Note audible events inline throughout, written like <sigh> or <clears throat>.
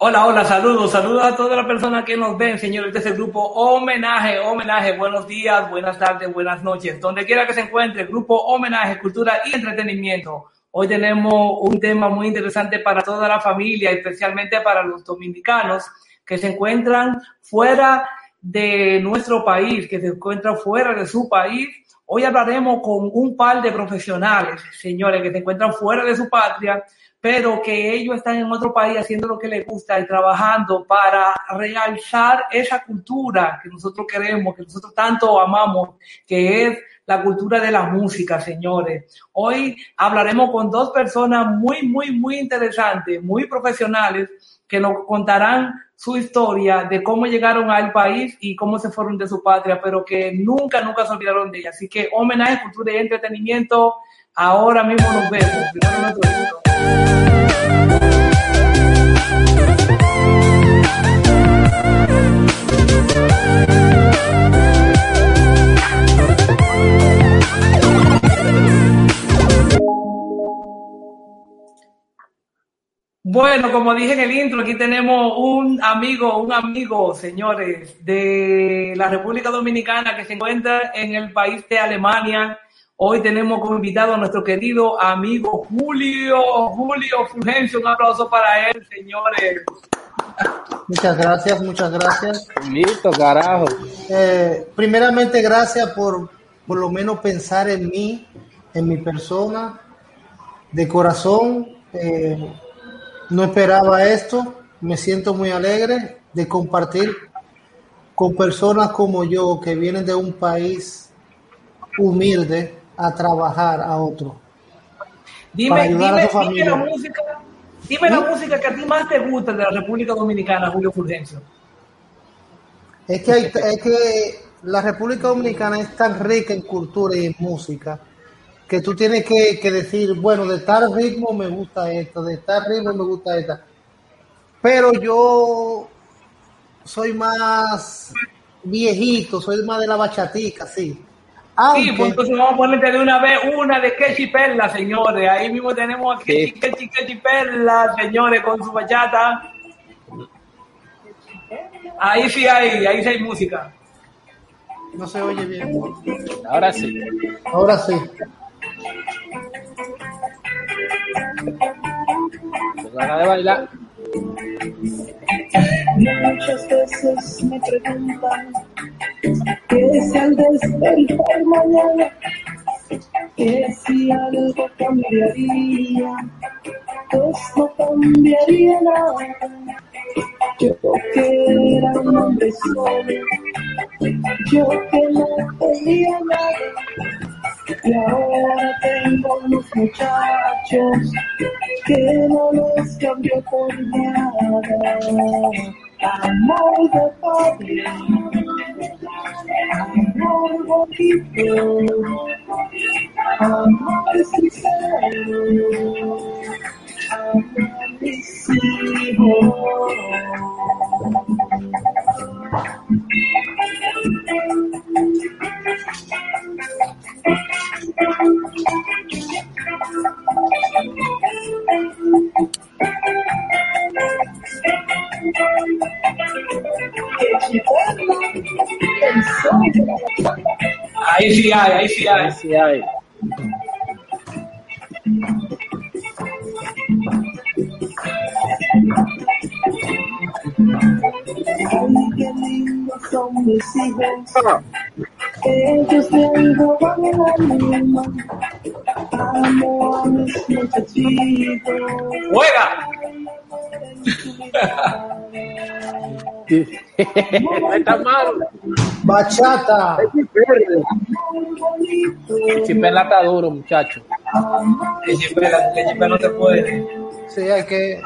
Hola, hola, saludos, saludos a todas las personas que nos ven, señores de este grupo Homenaje, Homenaje, buenos días, buenas tardes, buenas noches, donde quiera que se encuentre, grupo Homenaje, Cultura y Entretenimiento. Hoy tenemos un tema muy interesante para toda la familia, especialmente para los dominicanos que se encuentran fuera de nuestro país, que se encuentran fuera de su país. Hoy hablaremos con un par de profesionales, señores, que se encuentran fuera de su patria, pero que ellos están en otro país haciendo lo que les gusta y trabajando para realzar esa cultura que nosotros queremos, que nosotros tanto amamos, que es la cultura de la música, señores. Hoy hablaremos con dos personas muy, muy, muy interesantes, muy profesionales, que nos contarán su historia de cómo llegaron al país y cómo se fueron de su patria, pero que nunca, nunca se olvidaron de ella. Así que homenaje, cultura y entretenimiento. Ahora mismo nos vemos. Bueno, como dije en el intro, aquí tenemos un amigo, un amigo, señores, de la República Dominicana que se encuentra en el país de Alemania. Hoy tenemos como invitado a nuestro querido amigo Julio, Julio Fulgencio. Un aplauso para él, señores. Muchas gracias, muchas gracias. Listo, carajo. Eh, primeramente, gracias por por lo menos pensar en mí, en mi persona. De corazón, eh, no esperaba esto. Me siento muy alegre de compartir con personas como yo que vienen de un país humilde a trabajar a otro. Dime, dime, dime la música, dime la ¿Mm? música que a ti más te gusta de la República Dominicana, Julio Fulgencio. Es que, hay, es que la República Dominicana es tan rica en cultura y en música que tú tienes que, que, decir, bueno, de tal ritmo me gusta esto, de tal ritmo me gusta esta. Pero yo soy más viejito, soy más de la bachatica, sí. Sí, pues entonces vamos a ponerte de una vez una de Kechi Perla, señores. Ahí mismo tenemos a Kechi, Kechi, Kechi Perla, señores, con su bachata. Ahí sí hay, ahí sí hay música. No se oye bien. Ahora sí. Ahora sí. Pues de bailar. Muchas veces me preguntan que si al despertar mañana, que si algo cambiaría, pues no cambiaría nada. Yo que era un hombre solo, yo que no tenía nada. Y ahora tengo unos muchachos que no los cambio por nada. Amor de padre, amor bonito, amor sincero, amor mis hijos. Ahí sí hay, ahí sí hay. Ay, qué lindos son mis hijos. Ellos el alma. Amo a mis muchachitos. ¡Juega! no está mal. Bachata. Chipela está duro, muchacho. Que Chipela, que Chipela no te puede. Sí, hay que.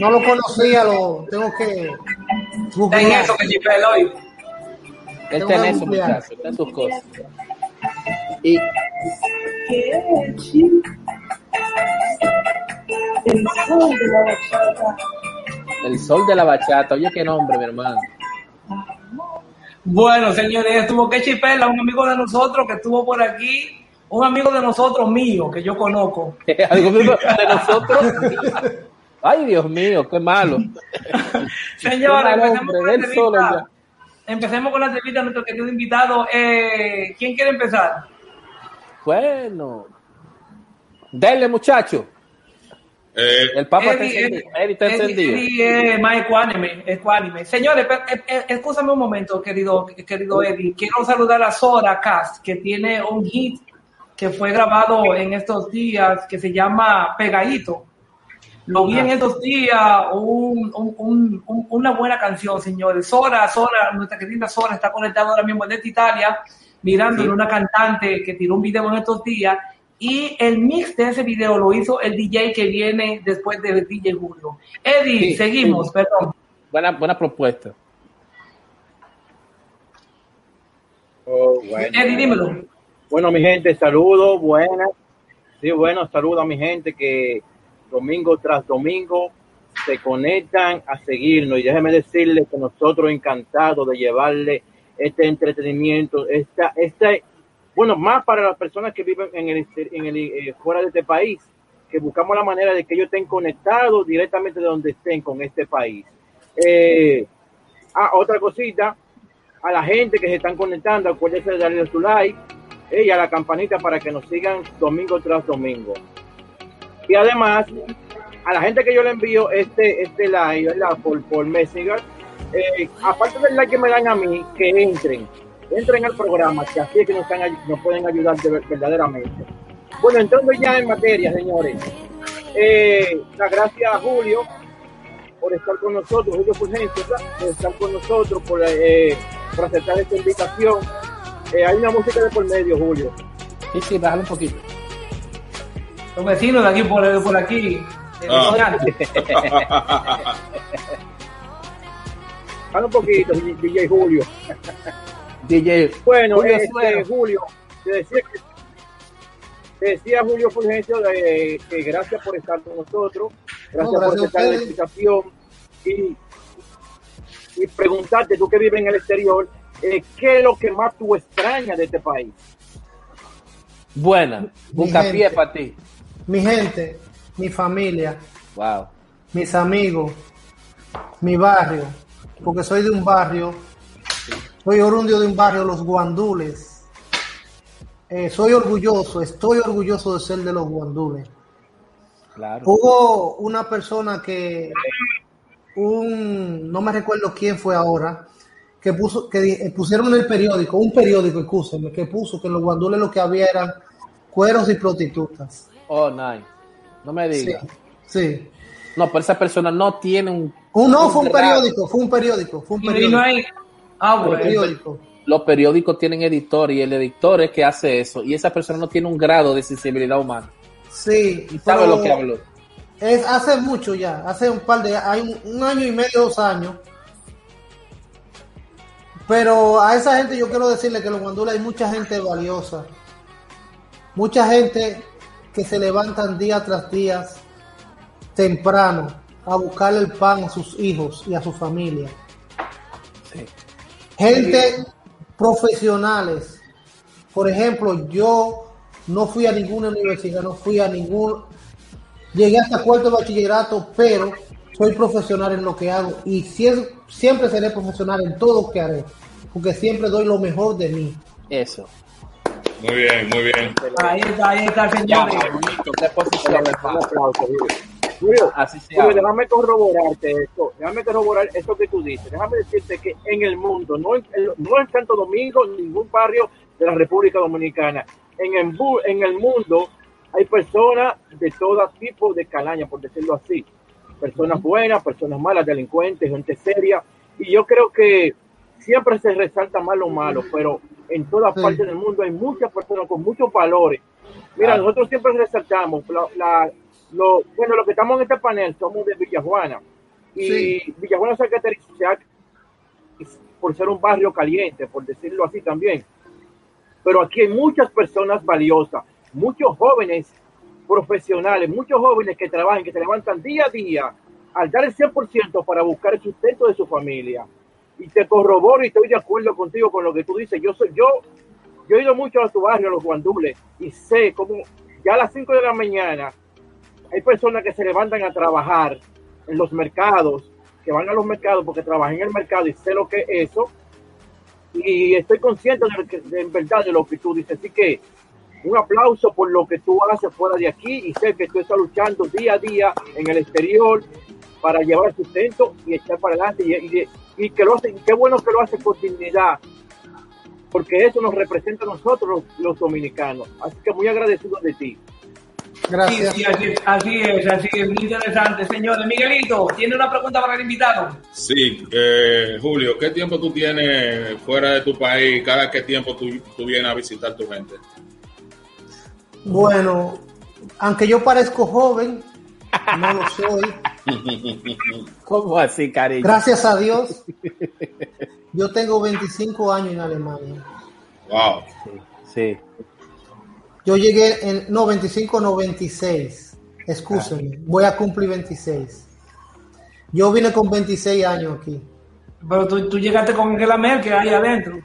No lo conocía, lo tengo que. Está en eso que Chipela hoy. Él está en eso, muchacho. Está en sus cosas. Y que. El sol de la bachata. el sol de la bachata. Oye, qué nombre, mi hermano. Bueno, señores, estuvo Kechi Perla, un amigo de nosotros que estuvo por aquí, un amigo de nosotros mío que yo conozco. <laughs> Algo de nosotros. <laughs> Ay, Dios mío, qué malo. <laughs> Señores, empecemos. Empecemos con la entrevista a nuestro querido invitado. Eh, ¿Quién quiere empezar? Bueno. Dele, muchacho. Eh, El Papa está encendido. Eddie está Eddie- encendido. Eddie es más ecuánime, ecuánime. Señores, eh, eh, escúchame un momento, querido, querido Eddie. Quiero saludar a Sora Cast, que tiene un hit que fue grabado en estos días que se llama Pegadito. Lo vi en estos días, un- un- un- un- una buena canción, señores. Sora, Sora, nuestra querida Sora está conectada ahora mismo desde Italia, mirando Sí. una cantante que tiró un video en estos días. Y el mix de ese video lo hizo el DJ que viene después de DJ Julio. Eddie, Sí, seguimos, sí. perdón. Buena, buena propuesta. Oh, bueno. Eddie, dímelo. Bueno, mi gente, saludos, buenas. Sí, bueno, saludos a mi gente que domingo tras domingo se conectan a seguirnos. Y déjeme decirles que nosotros encantados de llevarle este entretenimiento, esta, este, bueno, más para las personas que viven en el, en el eh, fuera de este país, que buscamos la manera de que ellos estén conectados directamente de donde estén con este país. Eh, ah, otra cosita, a la gente que se están conectando, acuérdense de darle su like eh, y a la campanita para que nos sigan domingo tras domingo. Y además, a la gente que yo le envío este, este like ¿verdad? Por, por Messenger, eh, aparte del like que me dan a mí, que entren, entren al programa, que así es que nos, están nos pueden ayudar de ver- verdaderamente. Bueno, entrando ya en materia, señores, eh, la gracias a Julio por estar con nosotros, Julio Fulgencio, por estar con nosotros, por, eh, aceptar esta invitación. Eh, hay una música de por medio, Julio. Sí, sí, bájalo un poquito. Los vecinos de aquí por, por aquí. eh, Ah. <laughs> Habla un poquito, DJ Julio. DJ. Bueno, Julio este. Julio, te decía, que- te decía Julio Fulgencio de, que gracias por estar con nosotros, gracias No, por gracias a aceptar la invitación y, y preguntarte, tú que vives en el exterior, eh, ¿qué es lo que más tú extrañas de este país? Buena. Buscapié gente. para ti. Mi gente, mi familia, Wow. mis amigos, mi barrio, porque soy de un barrio, soy orundio de un barrio, los guandules. Eh, soy orgulloso, estoy orgulloso de ser de los guandules. Claro. Hubo una persona que, un, no me recuerdo quién fue ahora, que puso, que eh, pusieron en el periódico, un periódico, escúcheme, que puso que en los guandules lo que había eran cueros y prostitutas. Oh, nice. No me digas. sí. No, pero esa persona no tiene un. Un, no, fue un grado. periódico, fue un periódico, fue un Y, y no periódico. hay. Ah, bueno. periódico. Los periódicos tienen editor y el editor es que hace eso. Y esa persona no tiene un grado de sensibilidad humana. Sí, Y sabe lo que habló. Es hace mucho ya, hace un par de, hay un, un año y medio, dos años. Pero a esa gente yo quiero decirle que en los guandules hay mucha gente valiosa. Mucha gente que se levantan día tras día temprano a buscarle el pan a sus hijos y a su familia. Sí. Gente profesionales. Por ejemplo, yo no fui a ninguna universidad, no fui a ningún... Llegué hasta cuarto de bachillerato, pero soy profesional en lo que hago y sie- siempre seré profesional en todo lo que haré, porque siempre doy lo mejor de mí. Eso. Muy bien, muy bien. Ahí está, ahí está, hermano. aplauso, Julio. Julio, Así se Julio, déjame corroborarte esto, déjame corroborar esto que tú dices. Déjame decirte que en el mundo, no en, no en Santo Domingo, en ningún barrio de la República Dominicana, en el, en el mundo hay personas de todo tipo de calaña, por decirlo así. Personas buenas, personas malas, delincuentes, gente seria. Y yo creo que siempre se resalta más lo malo, pero en todas Sí. partes del mundo hay muchas personas con muchos valores. Mira, Ah. nosotros siempre resaltamos la, la- lo, bueno, los que estamos en este panel somos de Villajuana. Y Sí. Villajuana se caracteriza por ser un barrio caliente, por decirlo así también. pero aquí hay muchas personas valiosas, muchos jóvenes profesionales, muchos jóvenes que trabajan, que se levantan día a día al dar el 100% para buscar el sustento de su familia. Y te corroboro y estoy de acuerdo contigo con lo que tú dices. Yo soy yo, yo he ido mucho a tu barrio, a los guandules, y sé cómo ya a las 5 de la mañana hay personas que se levantan a trabajar en los mercados, que van a los mercados porque trabajan en el mercado y sé lo que es eso. Y estoy consciente de, en verdad de lo que tú dices. Así que un aplauso por lo que tú haces fuera de aquí y sé que tú estás luchando día a día en el exterior para llevar sustento y echar para adelante y- y que lo hacen, qué bueno que lo hace con dignidad porque eso nos representa a nosotros los, los dominicanos así que muy agradecido de ti Sí, Gracias. sí, así, así es, así es, muy interesante, señores. Miguelito, ¿tiene una pregunta para el invitado? Sí, eh, Julio, ¿qué tiempo tú tienes fuera de tu país? ¿Cada qué tiempo tú, tú vienes a visitar tu gente? Bueno, aunque yo parezco joven, no lo soy. <laughs> ¿Cómo así, cariño? Gracias a Dios. Yo tengo 25 años en Alemania. Wow. Sí. Yo llegué en, no, 25, no, 26. Excúsenme, voy a cumplir 26. Yo vine con 26 años aquí. Pero tú, tú llegaste con Angela Merkel ahí adentro.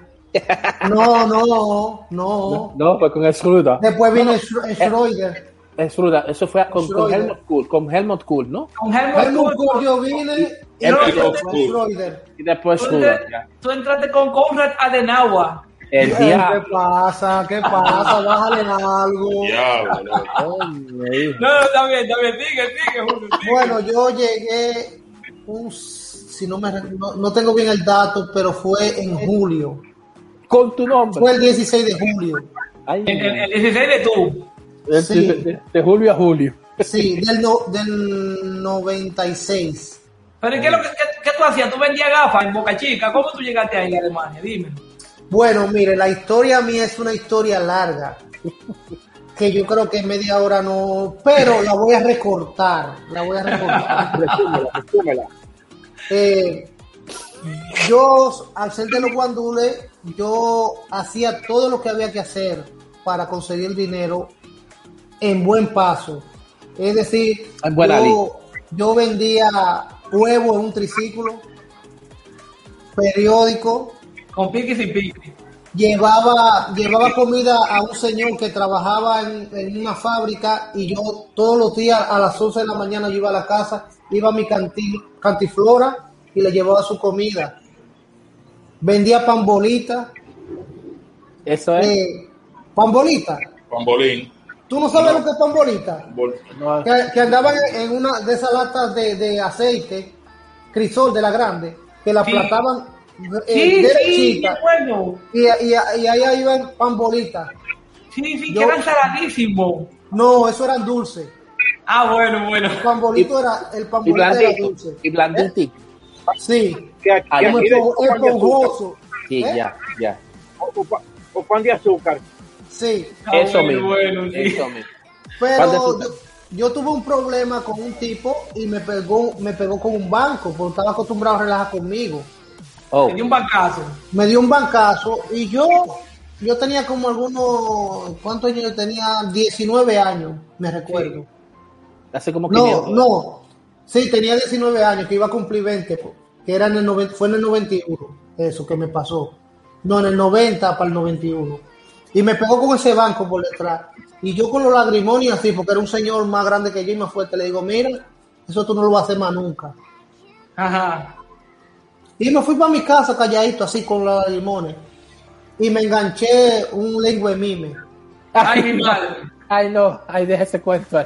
No, no, no. No, pues con el Schroeder. Después vino. El Schroeder, Eso fue con, con. Helmut Kohl. Con Helmut Kohl, ¿no? Con Helmut Helmut Kohl. Kohl, yo vine y. Schroeder. Y después Tú Schroeder. tú entraste con Konrad Adenauer. El ¿Qué día. pasa? ¿Qué pasa? Bájale algo. Diablo. No, no, está bien, está bien, sigue, sigue, Julio. Bueno, yo llegué, un, si no me no, no tengo bien el dato, pero fue en julio. Con tu nombre. Fue el 16 de julio. Ay, El, el- el 16 de tú. De, sí. de- de- de julio a julio. Sí, del, no, del 96. Pero ¿y qué, es lo que, qué- qué tú hacías? ¿Tú vendías gafas en Boca Chica? ¿Cómo tú llegaste ahí a Alemania? Dime. Bueno, mire, la historia mía es una historia larga. Que yo creo que en media hora no. Pero la voy a recortar. La voy a recortar. <laughs> resúmela, resúmela. Eh, yo, al ser de los guandules, yo hacía todo lo que había que hacer para conseguir dinero en buen paso. Es decir, yo, yo vendía huevos en un triciclo, periódico, Con pique y sin pique. llevaba, llevaba comida a un señor que trabajaba en, en una fábrica y yo todos los días a las 11 de la mañana yo iba a la casa, iba a mi canti- cantiflora y le llevaba su comida. Vendía pambolita, Eso es. eh, pambolita. Pambolín. ¿Tú no sabes No. lo que es pambolita? Bol- No, Que, que andaban en una de esas latas de, de aceite, crisol de la grande, que la Sí. aplastaban eh, Sí, derechita bueno. y, y, y ahí iban pambolitas. Sí, sí, Yo- que eran saladísimos. No, eso eran dulces. Ah, bueno, bueno. El pambolito era, el y pambolito era blandito. dulce. Y blandito. Sí, que Ay, como pan. Sí, ¿Eh? ya, ya. o, o pa- o pan de azúcar Sí, Eso mismo. bueno, sí. Eso mismo. Pan de pero yo, yo tuve un problema con un tipo y me pegó, me pegó con un banco porque estaba acostumbrado a relajar conmigo. Oh, Te di un bancazo. Me dio un bancazo y yo, yo tenía como algunos, ¿cuántos años yo tenía? 19 años, me recuerdo. hace como No, 500. no. Sí, tenía 19 años, que iba a cumplir 20, po, que era en el 90, fue en el 91, eso que me pasó. No, en el 90 para el 91. Y me pegó con ese banco por detrás. Y yo con los lagrimones así, porque era un señor más grande que yo y más fuerte, le digo, mira, eso tú no lo vas a hacer más nunca. Ajá. Y me fui para mi casa calladito, así con los lagrimones. Y me enganché un lengua mime. Ay, mi madre. Ay, no, ay, deja ese cuento. ahí.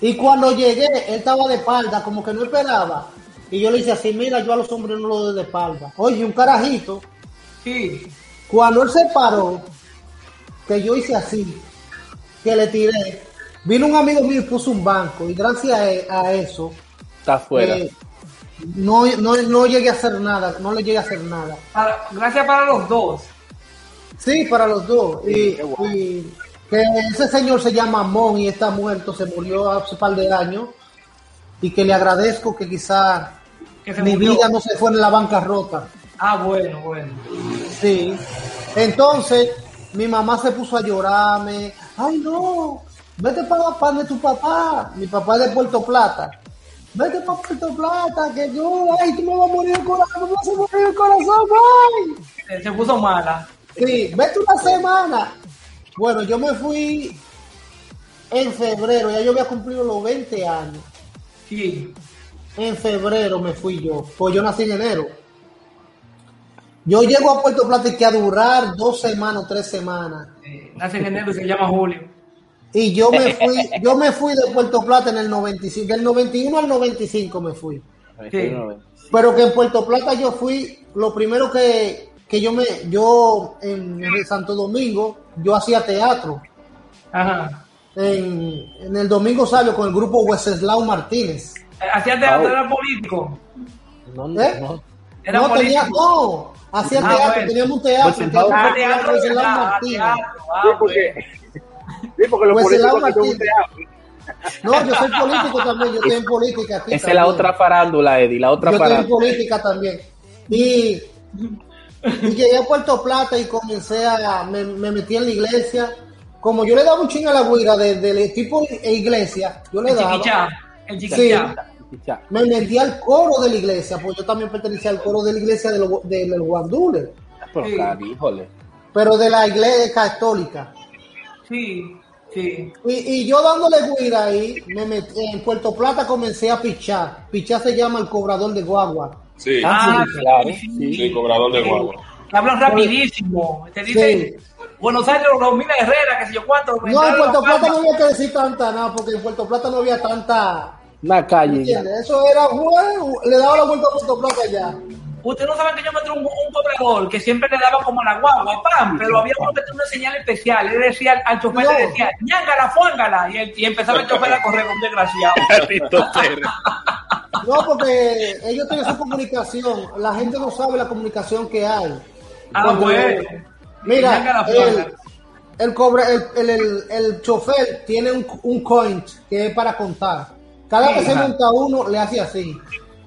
Y cuando llegué, él estaba de espalda, como que no esperaba. Y yo le hice así, mira, yo a los hombres no los doy de espalda. Oye, un carajito, Sí. cuando él se paró, que yo hice así, que le tiré, vino un amigo mío y puso un banco. Y gracias a, a eso, Está afuera. eh, no, no, no llegué a hacer nada, no le llegué a hacer nada. Para- gracias para los dos. Sí, para los dos. Y, que ese señor se llama Mon y está muerto, se murió hace un par de años. Y que le agradezco que quizá Que mi murió. vida no se fue en la bancarrota. Ah, bueno, bueno. Sí. Entonces, mi mamá se puso a llorarme. Ay, no, vete para para de tu papá. Mi papá es de Puerto Plata. Vete para Puerto Plata, que yo, ay, tú me vas a morir el corazón, me vas a morir el corazón, ay. Se puso mala. Sí, vete una semana. Bueno, yo me fui en febrero, ya yo había cumplido los 20 años. Sí. En febrero me fui yo, pues yo nací en enero. Yo llego a Puerto Plata y que a durar dos semanas, tres semanas. Eh, nace en enero y se llama Julio. Y yo me <laughs> fui, yo me fui de Puerto Plata en el 95, del 91 al 95 me fui. Sí. Pero que en Puerto Plata yo fui, lo primero que, que yo me, yo en, en Santo Domingo, yo hacía teatro. Ajá. En, en el Domingo Sabio con el grupo Wenceslao Martínez. Hacía teatro, Ah. era político. No, ¿Eh? no. Era no, político. tenía, no, hacía Ah, teatro, bueno. teníamos un teatro, Wenceslao- teatro Ah, teatro, Martínez. teatro. Ah, Sí, porque, sí, porque los Pues el políticos. No, yo soy político también, yo estoy en política aquí. Esa es la otra farándula, Eddie, la otra Yo estoy en farándula. política también. Y, y llegué a Puerto Plata y comencé a, me, me metí en la iglesia. Como yo le daba un ching a la guira de- del equipo e iglesia, yo le El daba. chiquichá. El chiquichá. Me metí al coro de la iglesia, pues yo también pertenecía al coro de la iglesia de los de guandules, Pero, Sí. claro, híjole. pero de la iglesia católica. Sí, sí. Y, y yo dándole guira ahí, me metí, en Puerto Plata comencé a pichar. Pichar se llama el cobrador de guagua. Sí, Ah, sí, claro, sí, sí. sí, cobrador de guagua. Te hablan rapidísimo. Te dicen Sí. Buenos Aires, Romina Herrera, que sé yo cuánto. No, en Puerto Plata no había que decir tanta nada, porque en Puerto Plata no había tanta. Una calle. Eso era, bueno, le daba la vuelta a Puerto Plata ya. Ustedes no saben que yo me entré un, un cobrador que siempre le daba como la guagua, pam, pero había uno que tenía una señal especial. Él decía al, al chofer, No. le decía, ñángala, fuángala. Y, él- y empezaba el chofer a correr con desgraciado. <laughs> No, porque ellos tienen su comunicación. La gente no sabe la comunicación que hay. Ah, Cuando- bueno. Mira, Ñángala, el, el, cobre, el, el, el, el chofer tiene un, un coin que es para contar. Cada Sí, que se monta uno, le hace así.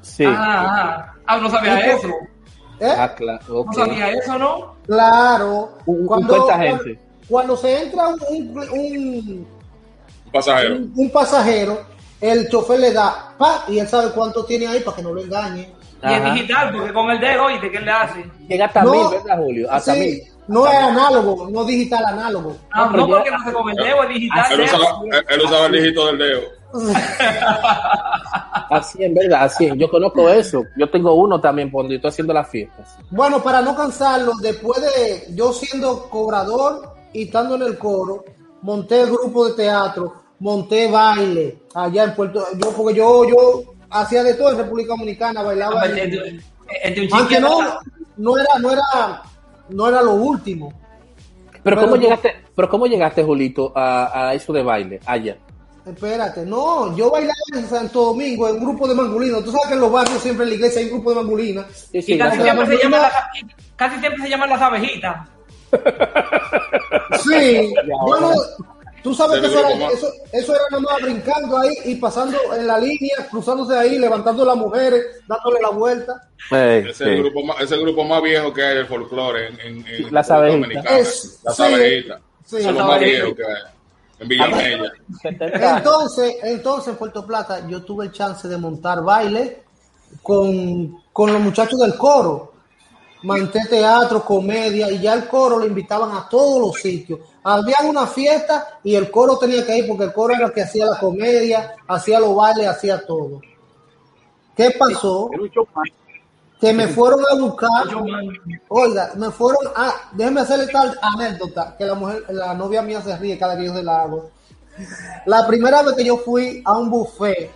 Sí. Ah, ah, ah, no sabía eso. ¿Eh? Ah, claro. No sabía eso, ¿no? Claro. Un- un cuenta gente. Cuando, se entra un, un, pasajero. un, un pasajero, el chofer le da pa y él sabe cuánto tiene ahí para que no lo engañe. Y es digital, porque con el dedo, ¿y de qué le hace? Llega hasta No. mil, ¿verdad, Julio? Hasta Sí, mil. no es análogo, no digital análogo. Ah, no, porque no se con el dedo, es digital. Él dedo. usaba, él- él usaba el dígito del dedo. Así en verdad, así. Yo conozco eso. Yo tengo uno también donde estoy haciendo las fiestas. Bueno, para no cansarlo, después de yo siendo cobrador y estando en el coro, monté el grupo de teatro, monté baile allá en Puerto yo porque yo yo hacía de todo en República Dominicana, bailaba. Ah, en- aunque no no era no era no era lo último. Pero, Pero ¿cómo llegaste, pero cómo llegaste, Julito, a, a eso de baile allá? Espérate, no, yo bailaba en Santo Domingo en un grupo de mangulinos. Tú sabes que en los barrios siempre en la iglesia hay un grupo de mangulinas. Sí, sí, Y casi siempre, se la llaman las, y casi siempre se llaman las abejitas. Sí, <laughs> bueno, tú sabes que eso era, eso, eso era nada más brincando ahí y pasando en la línea, cruzándose ahí, levantando las mujeres, dándole la vuelta. Ey, Es el, sí. grupo más, es el grupo más viejo que hay del folclore en, en, en Las abejitas. Dominicana. Es- Las sí, abejitas. sí. Son los Las más viejos que hay. En Villamella. Entonces, entonces en Puerto Plata yo tuve el chance de montar baile con, con los muchachos del coro. Monté teatro, comedia, y ya el coro lo invitaban a todos los sitios. Había una fiesta y el coro tenía que ir porque el coro era el que hacía la comedia, hacía los bailes, hacía todo. ¿Qué pasó? Era un show más. Que me fueron a buscar. Oiga, me fueron a. Déjeme hacerle tal anécdota que la mujer, la novia mía se ríe cada que yo se la hago. La primera vez que yo fui a un buffet,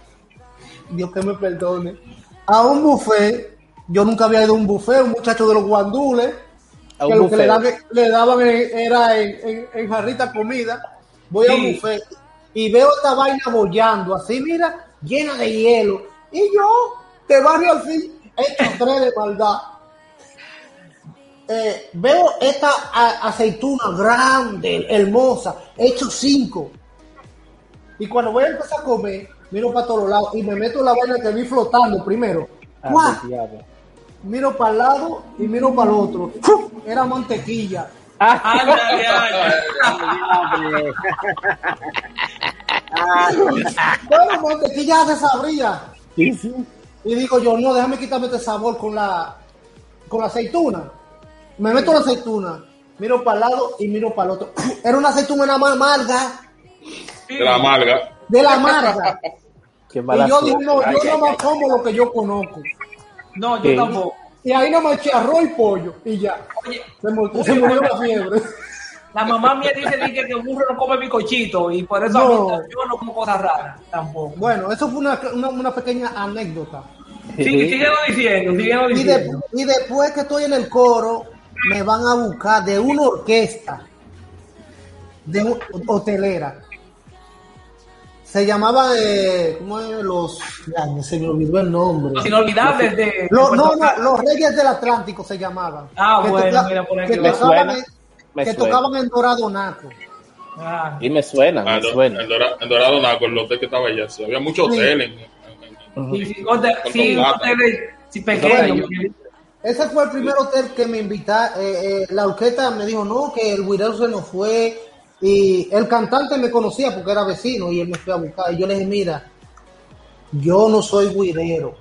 Dios que me perdone, a un buffet, yo nunca había ido a un buffet, un muchacho de los guandules, A que un lo que le daban, le daban era en, en, en jarrita comida. Voy a un buffet y veo esta vaina bollando, así, mira, llena de hielo. Y yo, de barrio al fin, hecho tres de maldad. Eh, veo esta aceituna grande, hermosa, hecho cinco. Y cuando voy a empezar a comer, miro para todos lados y me meto la vaina que vi flotando primero. Ah, miro para el lado y miro para el otro. ¡Fu! Era mantequilla. <laughs> Ándale, ándale. Bueno, mantequilla se sabría. Y digo yo, no, déjame quitarme este sabor con la con la aceituna. Me meto la aceituna, miro para el lado y miro para el otro. <clears throat> Era una aceituna más amarga, De la amarga. de la amarga. <laughs> Qué mala Y yo dije, no, Ay, yo ay, no más como lo que yo conozco. No, yo Sí. tampoco. Y ahí no me eché arroz y pollo y ya. Oye, Se murió, se murió la fiebre. La mamá mía dice di que, el burro no come bicochito y por eso a No. mí, yo no como cosas raras tampoco. Bueno, eso fue una, una, una pequeña anécdota. Sí, síguelo diciendo, síguelo Y, de- diciendo. y después que estoy en el coro, me van a buscar de una orquesta, de un- hotelera. Se llamaba, eh, ¿cómo es? Los, ya, se me olvidó el nombre. Los inolvidables de. Los- de no, no, los Reyes del Atlántico se llamaban. Ah, Que bueno, mira, por aquí que Me que suena. tocaban en Dorado Naco. Ah. Y me suena, Ah, me en, suena. Dora- en Dorado Naco, el hotel que estaba allá. sí, había muchos Sí. hoteles. en- en- en- Sí, hoteles sí, pequeños. Ese fue el primer hotel que me invitaron. la orquesta me dijo, no, que el guirero se nos fue. Y el cantante me conocía porque era vecino y él me fue a buscar. Y yo le dije, mira, yo no soy guirero.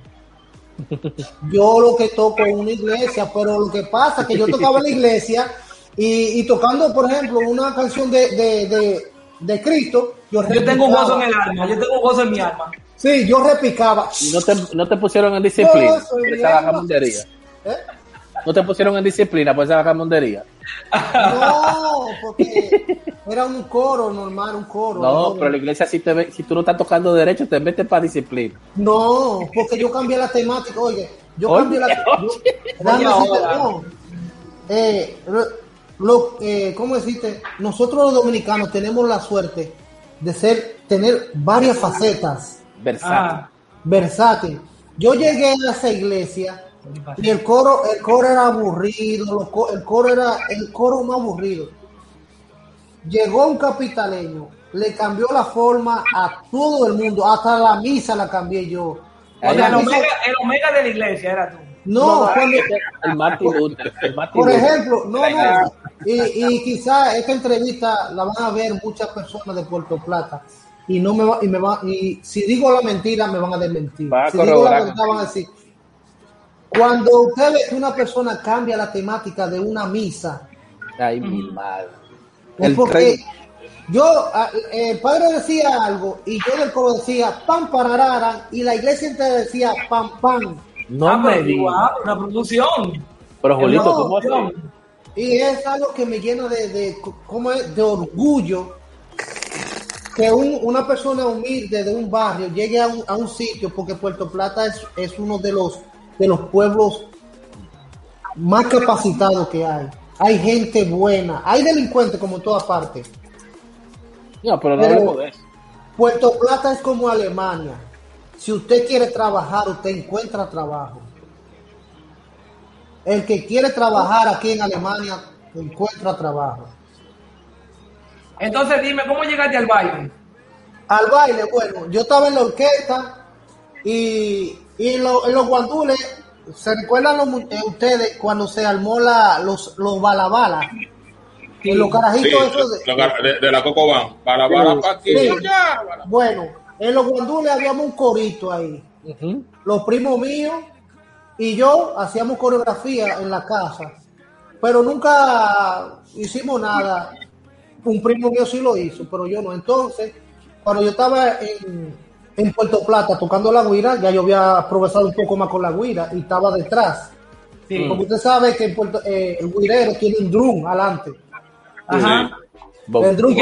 <laughs> Yo lo que toco es una iglesia, pero lo que pasa es que yo tocaba en la iglesia y, y tocando, por ejemplo, una canción de, de, de, de Cristo, yo Yo tengo un gozo en el alma, yo tengo un gozo en mi alma. Sí, yo repicaba. Y no te, no te pusieron en disciplina No, por esa bien. vagamundería. ¿Eh? No te pusieron en disciplina por esa vagamundería. No, porque era un coro normal, un coro. No, pero la iglesia si te ve, si tú no estás tocando derecho, te metes para disciplina. No, porque yo cambié la temática. Oye, yo Oye, cambié la. no. Eh, lo, eh, ¿Cómo decirte? Nosotros los dominicanos tenemos la suerte de ser, tener varias facetas Versátil. Ah, versátil. Yo llegué a esa iglesia y el coro, el coro era aburrido, el coro era el coro más aburrido. Llegó un capitaleño, le cambió la forma a todo el mundo, hasta la misa la cambié yo. o sea, el omega, el omega de la iglesia era tú. No, cuando, El Martin Luther. El Martin por Luther. ejemplo, no, no, y, y quizá esta entrevista la van a ver muchas personas de Puerto Plata y no me va, y me va, y si digo la mentira me van a desmentir. Va a si digo la verdad van a decir. Cuando usted ve que una persona cambia la temática de una misa, Ay, mi madre. es El porque yo, el padre decía algo y yo del coro decía pam pararara y la iglesia entera decía pam pam. No ah, me digas. igual, una producción. Pero Julito, No, ¿cómo así? Y es algo que me llena de, de, ¿cómo es? de orgullo que un- una persona humilde de un barrio llegue a un, a un sitio, porque Puerto Plata es, es uno de los, de los pueblos más capacitados que hay. Hay gente buena, hay delincuentes como en todas partes. No, pero no Pero- hablemos de eso. Puerto Plata es como Alemania. Si usted quiere trabajar, usted encuentra trabajo. El que quiere trabajar aquí en Alemania encuentra trabajo. Entonces dime, ¿cómo llegaste al baile? Al baile, bueno, yo estaba en la orquesta y, y en, lo- en los guandules, ¿se recuerdan los eh, ustedes cuando se armó la, los, los balabalas? Sí. En los Sí, carajitos esos de- de, de la Coco Van. Para, para, para aquí. Sí. ya, para. Bueno, en los guandules habíamos un corito ahí. Los primos míos y yo hacíamos coreografía en la casa, pero nunca hicimos nada. Un primo mío sí lo hizo, pero yo no. Entonces, cuando yo estaba en, en Puerto Plata tocando la guira, ya yo había progresado un poco más con la guira y estaba detrás. Sí. Como usted sabe que en Puerto- eh, el guirero tiene un drum adelante. Ajá. El drum <laughs>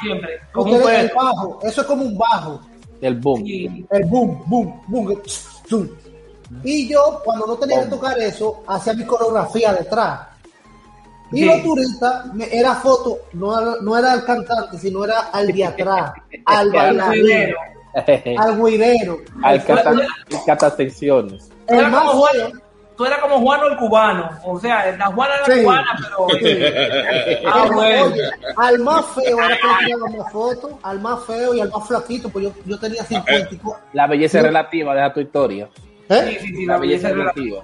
siempre. Como un ustedes el bajo, eso es como un bajo. El boom. Sí. el boom, boom, boom, zoom. Y yo, cuando no tenía que tocar eso, hacía mi coreografía detrás. Y Sí. los turistas, era foto, no, era- no era el cantante, sino era <laughs> al de atrás, al bailarín, al guirero. Al al catatensiones. El más Juan, tú eras como Juano el cubano. O sea, la Juana era Sí. cubana, pero. <laughs> Ah, bueno. oye, al más feo era que le tiraba más fotos, al más feo y al más flaquito, pues yo, yo tenía 50 y cu- La belleza es relativa, deja tu historia. ¿Eh? Sí, sí, sí, La la belleza belleza relativa.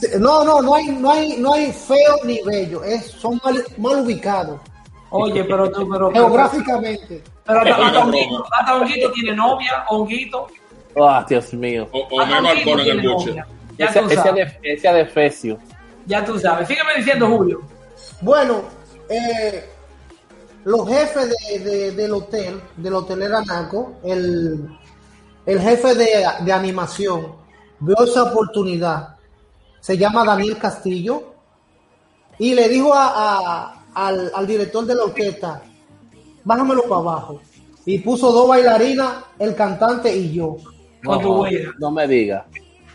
Sí, No, no, no hay, no hay, no hay feo ni bello, es, son mal, mal ubicados Oye, pero tú, pero. geográficamente. Pero hasta. Honguito, hasta Honguito tiene novia, Honguito. Ah, Dios mío. O, o Honguito alcohol en el buche. novia. Ya Ese, tú sabes. de, ese adefesio. Ya tú sabes. Sígueme diciendo, Julio. Bueno, eh, los jefes de, de- del hotel, del hotel Naco, el, el jefe de, de animación vio esa oportunidad, se llama Daniel Castillo, y le dijo a, a- al, al director de la orquesta, bájamelo para abajo. Y puso dos bailarinas, el cantante y yo. Con tu No, no me diga.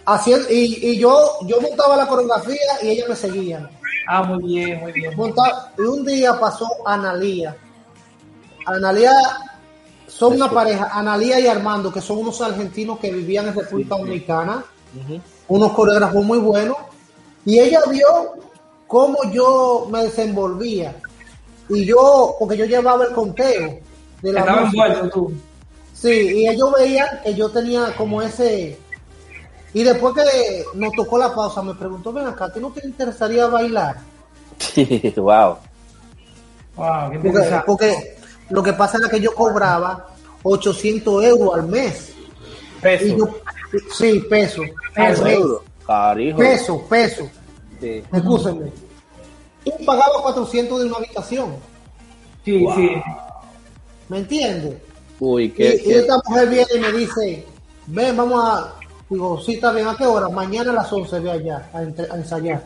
Haciendo, y, y yo, yo montaba la coreografía y ella me seguía. Ah, muy bien, muy bien. Y un día pasó Analía. Analía son una pareja, Analía y Armando, que son unos argentinos que vivían en República Dominicana, unos coreógrafos muy buenos, y ella vio cómo yo me desenvolvía. Y yo, porque yo llevaba el conteo de la Estaba música. envuelto tú. Sí, y ellos veían que yo tenía como ese... Y después que nos tocó la pausa, me preguntó, ven acá, ¿a ti no te interesaría bailar? <laughs> wow. Wow, qué Porque, interesante. porque lo que pasa era que yo cobraba 800 euros al mes. Y Peso. yo, sí, peso. Peso. Carijo. Peso, peso. Sí. Excúsenme. Y pagaba 400 de una habitación. Sí, sí. ¿Me entiendes? Uy, Y, qué, y qué- esta mujer viene y me dice, ven, vamos a... Digo, sí, está bien, ¿a qué hora? Mañana a las 11 ve allá a, ensayar.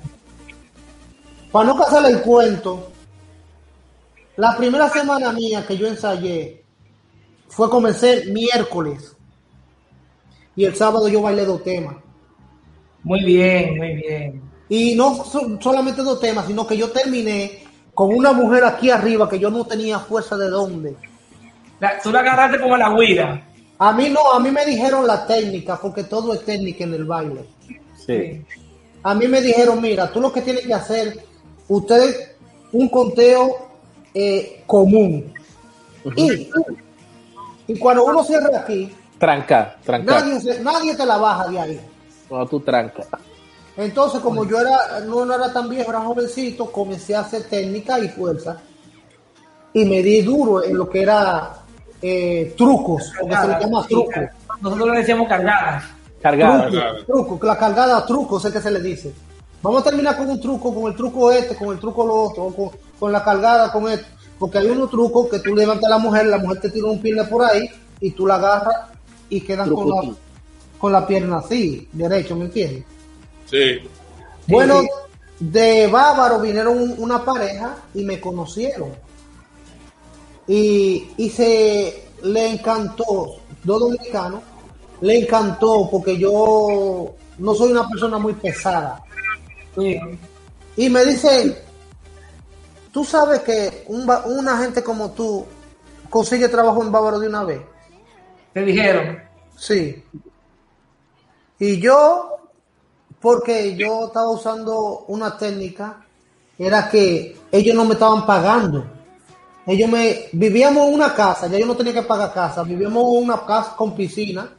Para no casarle el cuento, la primera semana mía que yo ensayé fue comencé miércoles. Y el sábado yo bailé dos temas. Muy bien, muy bien. Y no so- solamente dos temas, sino que yo terminé con una mujer aquí arriba que yo no tenía fuerza de dónde. La- tú la agarraste como la huira. A mí no, a mí me dijeron la técnica, porque todo es técnica en el baile. sí. A mí me dijeron, mira, tú lo que tienes que hacer, ustedes, un conteo eh, común. y, y cuando uno cierra aquí, Tranca, tranca. nadie, te la baja de ahí. No, tú tranca. Entonces, como yo era, no, no era tan viejo, era jovencito, comencé a hacer técnica y fuerza. Y me di duro en lo que era eh, trucos, porque se le llama Sí, truco. Nosotros le decíamos cargadas. Cargada. Truco, truco, la cargada truco, sé que se le dice. Vamos a terminar con un truco, con el truco este, con el truco lo otro, con, con la cargada, con esto. Porque hay unos trucos que tú levantas a la mujer, la mujer te tira un pierna por ahí y tú la agarras y quedan con la, con la pierna así, derecho, ¿me entiendes? Sí. Bueno, sí. de Bávaro vinieron un- una pareja y me conocieron. Y, y se le encantó, dos dominicanos, le encantó porque yo no soy una persona muy pesada. Sí. Y me dicen, tú sabes que un, una gente como tú consigue trabajo en Bávaro de una vez. Te dijeron. Sí. Y yo, porque yo estaba usando una técnica, era que ellos no me estaban pagando. Ellos me, vivíamos en una casa, ya yo no tenía que pagar casa, vivíamos en una casa con piscina,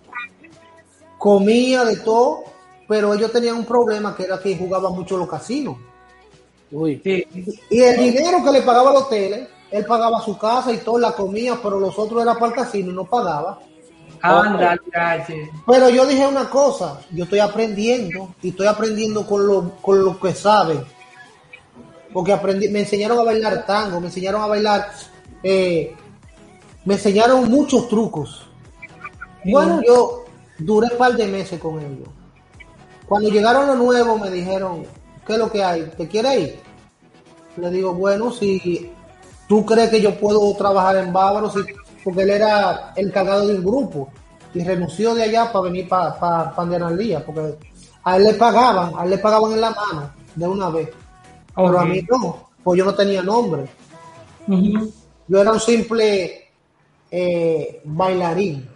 comía de todo, pero ellos tenían un problema que era que jugaban mucho los casinos. Uy. Sí. Y el dinero que le pagaba al hotel, él pagaba su casa y todo, la comía, pero los otros era para el casino y no pagaba. Anda, cache. Pero yo dije una cosa, yo estoy aprendiendo y estoy aprendiendo con lo, con lo que saben. Porque aprendí, me enseñaron a bailar tango, me enseñaron a bailar, eh, me enseñaron muchos trucos. Bueno, yo duré un par de meses con ellos. Cuando llegaron los nuevos me dijeron, ¿qué es lo que hay? ¿Te quieres ir? Le digo, bueno, si tú crees que yo puedo trabajar en Bávaro, sí, porque él era el encargado de un grupo y renunció de allá para venir para pa, pa Pandianalía, porque a él le pagaban, a él le pagaban en la mano de una vez, pero a mí no, pues yo no tenía nombre, yo era un simple eh, bailarín,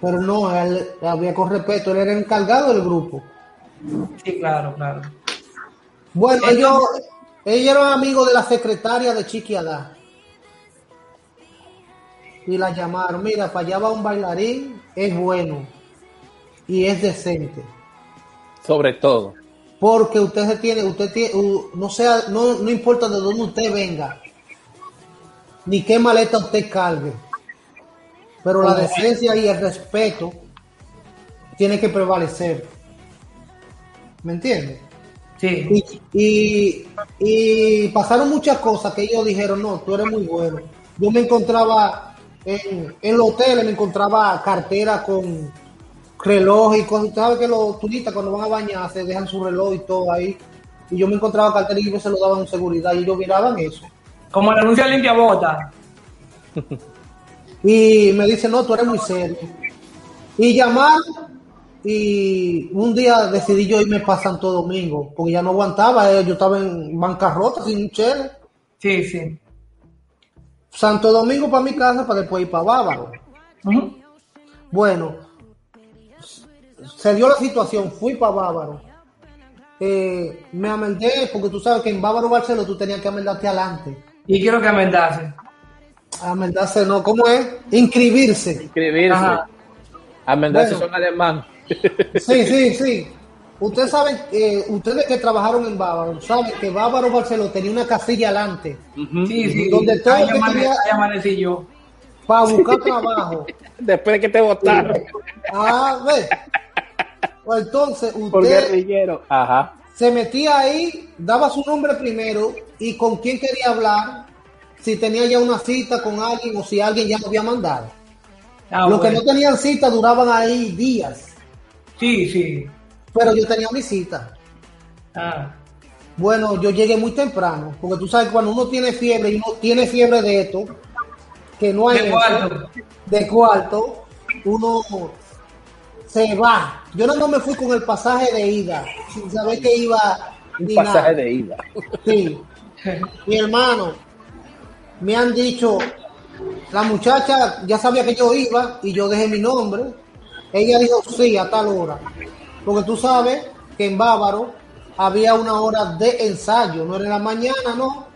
pero no, a él había con respeto, él era el encargado del grupo. Sí, claro, claro. Bueno, ellos, ellos eran amigos de la secretaria de Chiqui Adá. Y la llamaron, mira, para allá va un bailarín, es bueno y es decente. Sobre todo. Porque usted se tiene, usted tiene, no sea, no, no importa de dónde usted venga, ni qué maleta usted cargue, pero la decencia y el respeto tiene que prevalecer. ¿Me entiende? Sí. Y, y, y pasaron muchas cosas que ellos dijeron, no, tú eres muy bueno. Yo me encontraba en, en los hoteles, me encontraba cartera con reloj y cosas. Usted sabe que los turistas cuando van a bañar se dejan su reloj y todo ahí. Y yo me encontraba cartera y se lo daban en seguridad y ellos miraban eso. Como el anuncio de limpia bota. <laughs> Y me dice, no, tú eres muy serio. Y llamar, y un día decidí yo irme para Santo Domingo, porque ya no aguantaba, eh, yo estaba en bancarrota sin un chele. Sí, sí. Santo Domingo para mi casa, para después ir para Bávaro. Bueno, se dio la situación, fui para Bávaro. Eh, me amendé, porque tú sabes que en Bávaro Barcelona tú tenías que amendarte adelante. Y quiero que amendase. Amendarse no, ¿cómo es? Inscribirse. Inscribirse. Ajá. Amendarse Bueno. son alemán. <laughs> Sí, sí, sí. Ustedes saben, eh, ustedes que trabajaron en Bávaro, saben que Bávaro Barcelona tenía una casilla adelante Sí, sí. Donde todo amane- ahí amanecí yo. para buscar trabajo. <laughs> Después de que te votaron Ah, ve. Pues entonces por usted guerrillero. Ajá. se metía ahí, daba su nombre primero y con quién quería hablar, si tenía ya una cita con alguien o si alguien ya lo había mandado. Ah, Los que no tenían cita duraban ahí días, Sí, sí. pero yo tenía mi cita. Ah. Bueno, yo llegué muy temprano, porque tú sabes, cuando uno tiene fiebre y uno tiene fiebre de esto, que no hay De eso, cuarto. de cuarto, uno se va. Yo no me fui con el pasaje de ida, sin saber que iba Un pasaje nada. de ida. Sí. Mi hermano, me han dicho, la muchacha ya sabía que yo iba y yo dejé mi nombre. Ella dijo sí a tal hora. Porque tú sabes que en Bávaro había una hora de ensayo, no era en la mañana, no.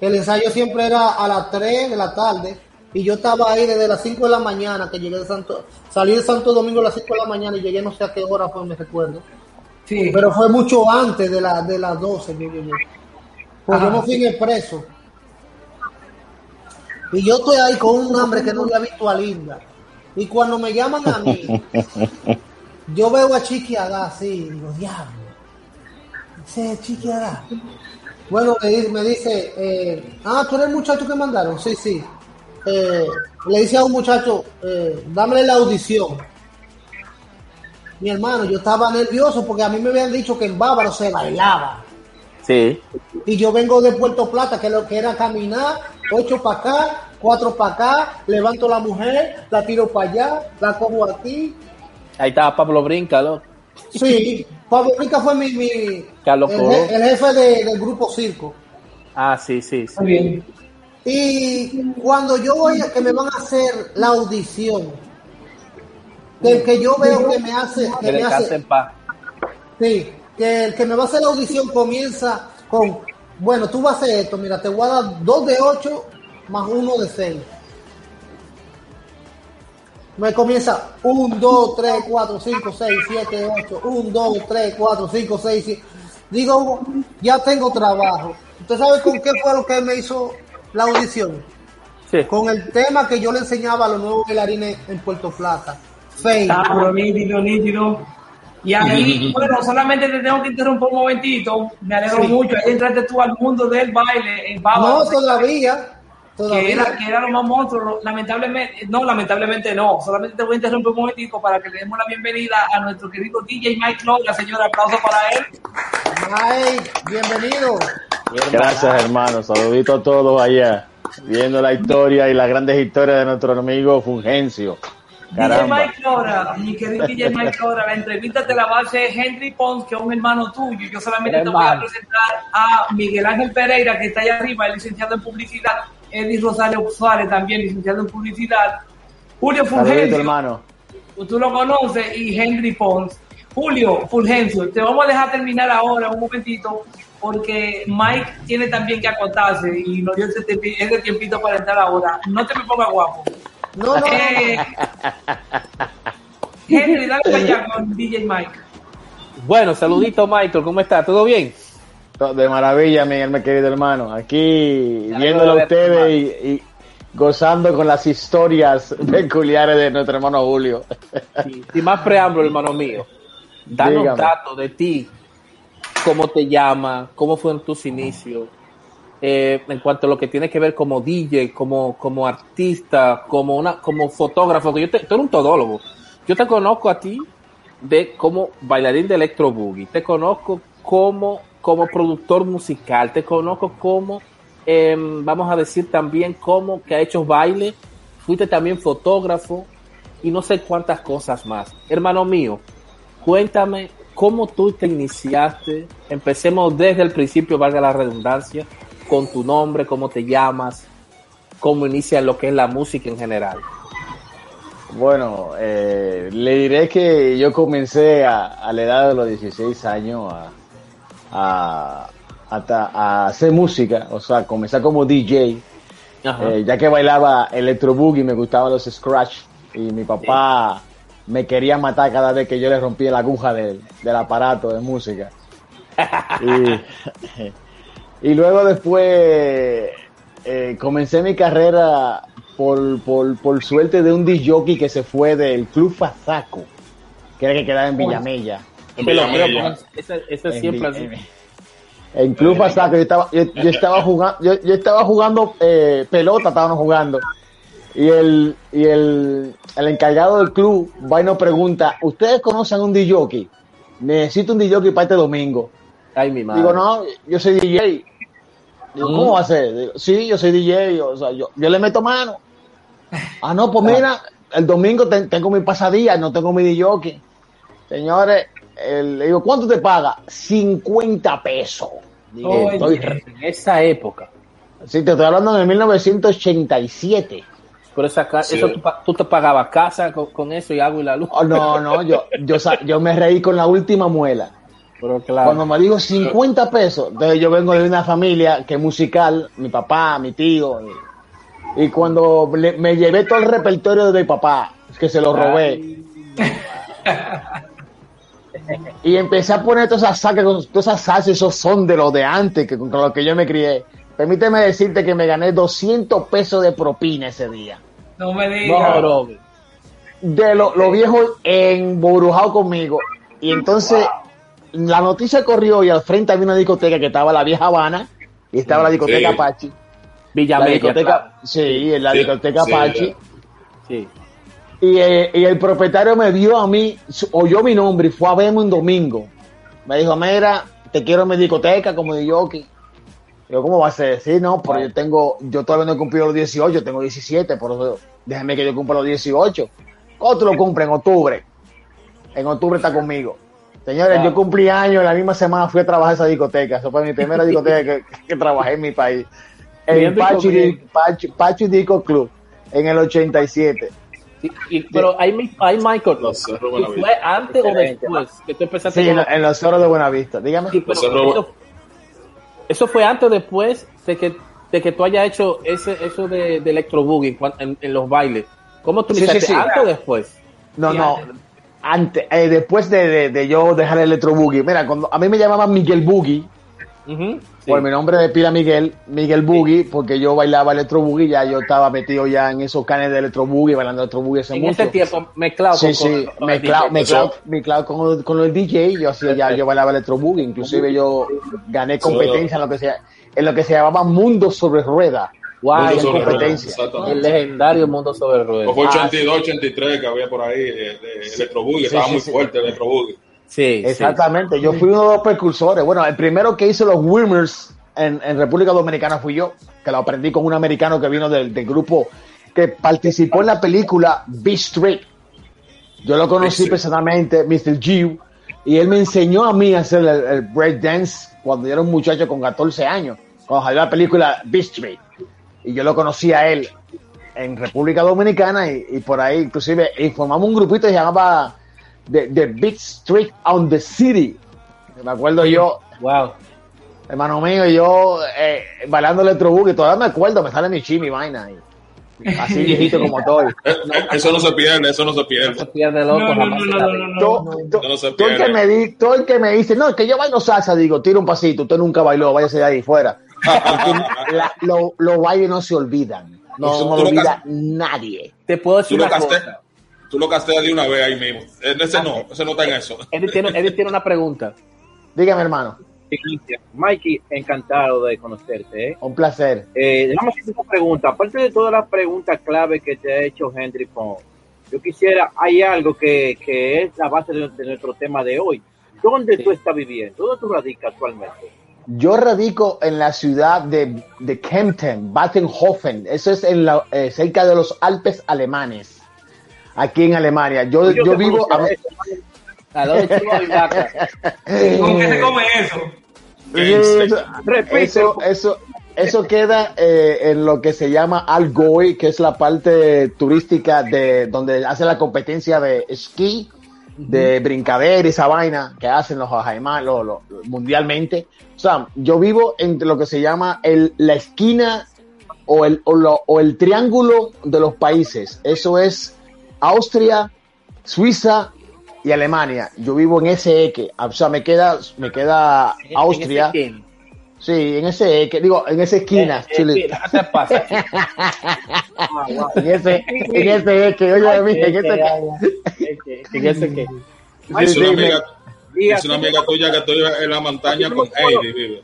El ensayo siempre era a las 3 de la tarde y yo estaba ahí desde las 5 de la mañana que llegué de Santo, salí de Santo Domingo a las 5 de la mañana y llegué no sé a qué hora fue, me recuerdo. Sí. Pero fue mucho antes de, la, de las 12 que llegué. Pues yo me fui en expreso. Y yo estoy ahí con un hambre que no había visto a Linda. Y cuando me llaman a mí, <laughs> yo veo a Chiqui Adá así, y digo, diablo. Ese es Chiqui Adá. Bueno, me dice, me dice eh, ah, tú eres el muchacho que mandaron. Sí, sí. Eh, le dice a un muchacho, eh, dámele la audición. Mi hermano, yo estaba nervioso porque a mí me habían dicho que en Bávaro se bailaba. Sí. Y yo vengo de Puerto Plata, que lo que era caminar, ocho para acá, cuatro para acá, levanto la mujer, la tiro para allá, la cojo aquí. Ahí estaba Pablo Brinca, loco. Sí, Pablo Rica fue mi, mi Carlos el, el jefe de- del grupo Circo. Ah, sí, sí, sí. Muy bien. Y cuando yo voy a que me van a hacer la audición, que, que yo veo que me hace, Que que me hace, en paz. Sí, que el que me va a hacer la audición comienza con, bueno, tú vas a hacer esto, mira, te voy a dar dos de ocho más uno de seis. Me comienza 1, 2, 3, 4, 5, 6, 7, 8, 1, 2, 3, 4, 5, 6, 7. Digo, ya tengo trabajo. ¿Usted sabe con qué fue lo que me hizo la audición? Sí. Con el tema que yo le enseñaba a los nuevos bailarines en Puerto Plata. Ah, pero nítido, nítido. Y ahí, bueno, solamente te tengo que interrumpir un momentito. Me alegro Sí. mucho. Ahí entraste tú al mundo del baile en No, Bávaro. todavía. Que era, que era lo más monstruo. Lamentablemente, no, lamentablemente no. Solamente te voy a interrumpir un momentico para que le demos la bienvenida a nuestro querido DJ Mike Lora, señor. Aplauso para él. Mike, bienvenido. Gracias, hermano. Saludito a todos allá. Viendo la historia y las grandes historias de nuestro amigo Fulgencio. Caramba. DJ Mike Lora, mi querido DJ Mike Lora, la entrevista te la va a hacer Henry Pons, que es un hermano tuyo. Yo solamente te voy a presentar a Miguel Ángel Pereira, que está allá arriba, es licenciado en publicidad. Eddie Rosario Suárez, también licenciado en publicidad. Julio Fulgencio, hermano. tú lo conoces, y Henry Pons. Julio Fulgencio, te vamos a dejar terminar ahora un momentito, porque Mike tiene también que acotarse y nos dio ese, ese tiempito para entrar ahora. No te me pongas guapo. No, no, Eh, Henry, dale para allá con DJ Mike. Bueno, saludito Michael, ¿cómo está? ¿Todo bien? De maravilla, Miguel, mi querido hermano. Aquí viéndolo a ustedes y, y gozando con las historias <laughs> peculiares de nuestro hermano Julio. Sí, Sin más preámbulo, hermano mío. Danos Dígame. datos de ti, cómo te llamas, cómo fueron tus inicios, eh, en cuanto a lo que tiene que ver como DJ, como, como artista, como una, como fotógrafo, que yo te, tú eres un todólogo. Yo te conozco a ti de como bailarín de electro boogie, te conozco como, como productor musical, te conozco como, em, vamos a decir también como que ha hecho baile, fuiste también fotógrafo y no sé cuántas cosas más. Hermano mío, cuéntame cómo tú te iniciaste. Empecemos desde el principio, valga la redundancia, con tu nombre, cómo te llamas, cómo inicia lo que es la música en general. Bueno, eh, le diré que yo comencé a, a la edad de los 16 años a, a, hasta a hacer música, o sea, comencé como DJ, eh, ya que bailaba electro boogie, me gustaban los scratch y mi papá me quería matar cada vez que yo le rompía la aguja del, del aparato de música. y, y luego después eh, comencé mi carrera por, por, por suerte de un DJ que se fue del Club Fazaco, que era que quedaba en Villamella. Lo creo, ese, ese En siempre Vi- así. en- En Club Fazaco yo estaba, yo, yo estaba jugando, yo, yo estaba jugando eh, pelota, estábamos jugando. Y el, y el, el encargado del club va y nos pregunta, ¿ustedes conocen un DJ? Necesito un DJ para este domingo. Ay, mi madre. Digo, no, yo soy DJ. Digo, Mm. ¿cómo va a ser? Digo, sí, yo soy DJ, o sea, yo, yo le meto mano. Ah, no, pues mira, el domingo ten- tengo mi pasadía, no tengo mi DJ. Señores, el- le digo, ¿cuánto te paga? 50 pesos. Digo, Oye. estoy re- En esa época. sí, te estoy hablando de 1987. Por esa ca- Sí. eso tú, te pagabas casa con, con eso y agua y la luz. Oh, no, no, yo, yo, yo me reí con la última muela. Pero claro. Cuando me dijo 50 pesos, entonces yo vengo de una familia que es musical, mi papá, mi tío, y, y cuando le- me llevé todo el repertorio de mi papá, que se lo robé, <laughs> y empecé a poner todas esas salsas, todas esas salsas, esos son de los de antes, que con los que yo me crié. Permíteme decirte que me gané 200 pesos de propina ese día. No me No, digas. bro. de lo- los viejos emburujados conmigo. Y entonces la noticia corrió y al frente había una discoteca que estaba la vieja Habana y estaba la discoteca Sí. Apache. La discoteca, claro. sí, en la Sí, discoteca sí, Apache. Sí. Y, eh, y el propietario me vio a mí, oyó mi nombre y fue a verme un domingo. Me dijo, mira, te quiero en mi discoteca como de jockey. Yo, ¿cómo va a ser? Sí, no, pero yo tengo, yo todavía no he cumplido los 18, tengo 17, por eso déjame que yo cumpla los 18. ¿Cuándo tú lo cumples? En octubre. En octubre está conmigo. Señores, yo cumplí años, la misma semana fui a trabajar esa discoteca. Esa fue mi primera discoteca <laughs> que, que trabajé en mi país. Disco, Pachi, Pachi Disco Club, en el 87. Sí, y- pero hay, mi- hay Michael. Los Cerros ¿y Buenavista. ¿Fue antes o después que tú empezaste Sí, con en, en los cerros de Buenavista. Dígame. Sí, eso, eso fue antes o después de que, de que tú hayas hecho ese, eso de, de electro boogie en, en los bailes. ¿Cómo tú Sí, iniciaste? sí, sí. ¿Antes o después? No, no. antes. Antes, eh, después de, de- de yo dejar el electro boogie. Mira, cuando a mí me llamaban Miguel Boogie, Ujú, sí. por mi nombre de pila Miguel, Miguel Boogie, porque yo bailaba electro boogie, ya yo estaba metido ya en esos canes de electro boogie, bailando electro boogie hace en mucho. ese tiempo mezclado Sí, con, sí, con- con mezclado, el mezclado, mezclado con, con el DJ, yo hacía ya, yo bailaba electro boogie, inclusive yo gané competencia en lo que se, en lo que se llamaba Mundo sobre Rueda. Guay, Hacían sobre ruedas, competencia. el Exactamente. legendario mundo sobre ruedas. O fue Ah, 82, 83 que había por ahí de, de Electroboogie, estaba sí, muy sí. fuerte el Electroboogie. Sí, sí. Exactamente, yo fui uno de los precursores. Bueno, el primero que hizo los Wimmers en, en República Dominicana fui yo, que lo aprendí con un americano que vino del, del grupo que participó en la película Be Street. Yo lo conocí Sí. personalmente, Mr. G, y él me enseñó a mí a hacer el, el break dance cuando yo era un muchacho con 14 años, cuando salió la película Be Street. Y yo lo conocí a él en República Dominicana y, y por ahí, inclusive, y formamos un grupito que se llamaba The, The Big Street on the City. Me acuerdo yo, Wow. hermano mío, yo eh, bailando electroboogie, todavía me acuerdo, me sale mi chimi vaina. Y, Así <laughs> viejito como estoy. Eh, Eso no se pierde, eso no se No se pierde. pierde No, loco, no, no, no, Todo, no. todo- No se todo el que pierde. me di, todo el que me dice, no, que yo bailo salsa, digo, tira un pasito, usted nunca bailó, váyase de ahí fuera. <laughs> La- lo- los bailes no se olvidan. No, lo olvida nadie. Te puedo decir una cosa. Tú lo casteas de una vez ahí mismo. En ese no, ese no está en eso. Eddie tiene, Eddie tiene una pregunta. Dígame, hermano. Mikey, encantado de conocerte. ¿eh? un placer. Eh, déjame hacer una pregunta. Aparte de todas las preguntas clave que te ha hecho Henry Pong, yo quisiera, hay algo que, que es la base de, de nuestro tema de hoy. ¿Dónde tú estás viviendo? ¿Dónde tú radicas actualmente? Yo radico en la ciudad de, de Kempten, Batenhofen. Eso es en la, eh, cerca de los Alpes alemanes, aquí en Alemania. Yo, yo te vivo... a- ¿eh? ¿A dónde chivo y vaca? <laughs> ¿Con qué se come eso? Eso, Repite. eso, eso, eso queda eh, en lo que se llama Algoy, que es la parte turística de donde hace la competencia de esquí, de brincadera y esa vaina que hacen los ajaimanes lo- lo- mundialmente. O sea, yo vivo entre lo que se llama el, la esquina o el, o, lo- o el triángulo de los países. Eso es Austria, Suiza y Alemania. Yo vivo en ese eje. O sea, me queda, me queda Austria. En. Sí, en ese eje, digo, en esa esquina, Eh, chile. ¿Qué te pasa? <laughs> en ese, en ese eje, oye, a mí, en ese eje. ¿En ese qué? Sí, Es sí, una amiga, es una así- amiga tuya que estoy en la montaña con Heidi, vive.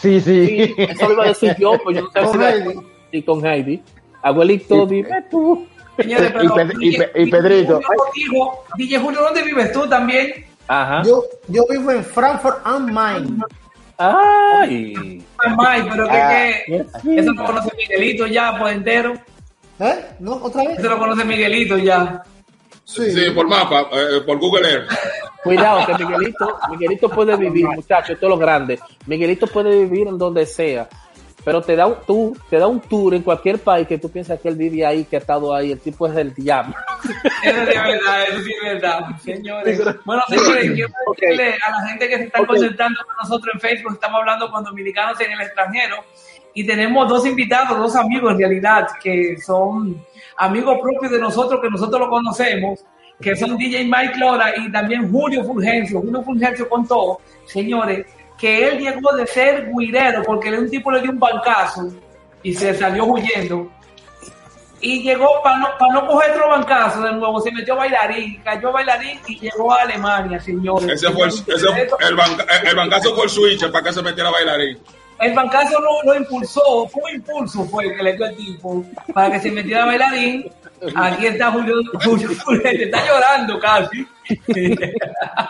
sí, sí. Eso lo iba a decir yo, pues yo no sé si con Heidi. Abuelito, dime tú. Señores, Y pero Ped- y DJ, Pe- y Pedrito. DJ Julio, ¿dónde vives tú también? Ajá. Yo, yo vivo en Frankfurt am Main. Ay. Ay, pero que, Ah, que eso lo conoce Miguelito ya por entero. ¿Eh? ¿No? ¿Otra vez? Eso lo conoce Miguelito ya. Sí. Sí, por mapa, eh, por Google Earth. Cuidado, que Miguelito, Miguelito puede vivir, muchachos, esto es lo grande. Miguelito puede vivir en donde sea, pero te da un tour, te da un tour en cualquier país que tú piensas que él vive ahí, que ha estado ahí, el tipo es el diablo. Eso sí es verdad, eso sí es verdad, señores. Bueno, señores, quiero decirle a la gente que se está Ok. concentrando con nosotros en Facebook, estamos hablando con dominicanos en el extranjero y tenemos dos invitados, dos amigos en realidad, que son amigos propios de nosotros, que nosotros lo conocemos, que son DJ Mike Lora y también Julio Fulgencio. Julio Fulgencio contó, señores, que él llegó de ser guirero porque un tipo le dio un bancazo y se salió huyendo y llegó para no, para no coger otro bancazo de nuevo, se metió bailarín, cayó bailarín y llegó a Alemania, señores. Ese fue el, ese- el, banca- el bancazo fue el switch para que se metiera bailarín. El bancazo lo, lo impulsó, fue un impulso fue el que le dio el tipo para que se metiera bailarín. Aquí está Julio, Julio Fulgencio, está llorando casi.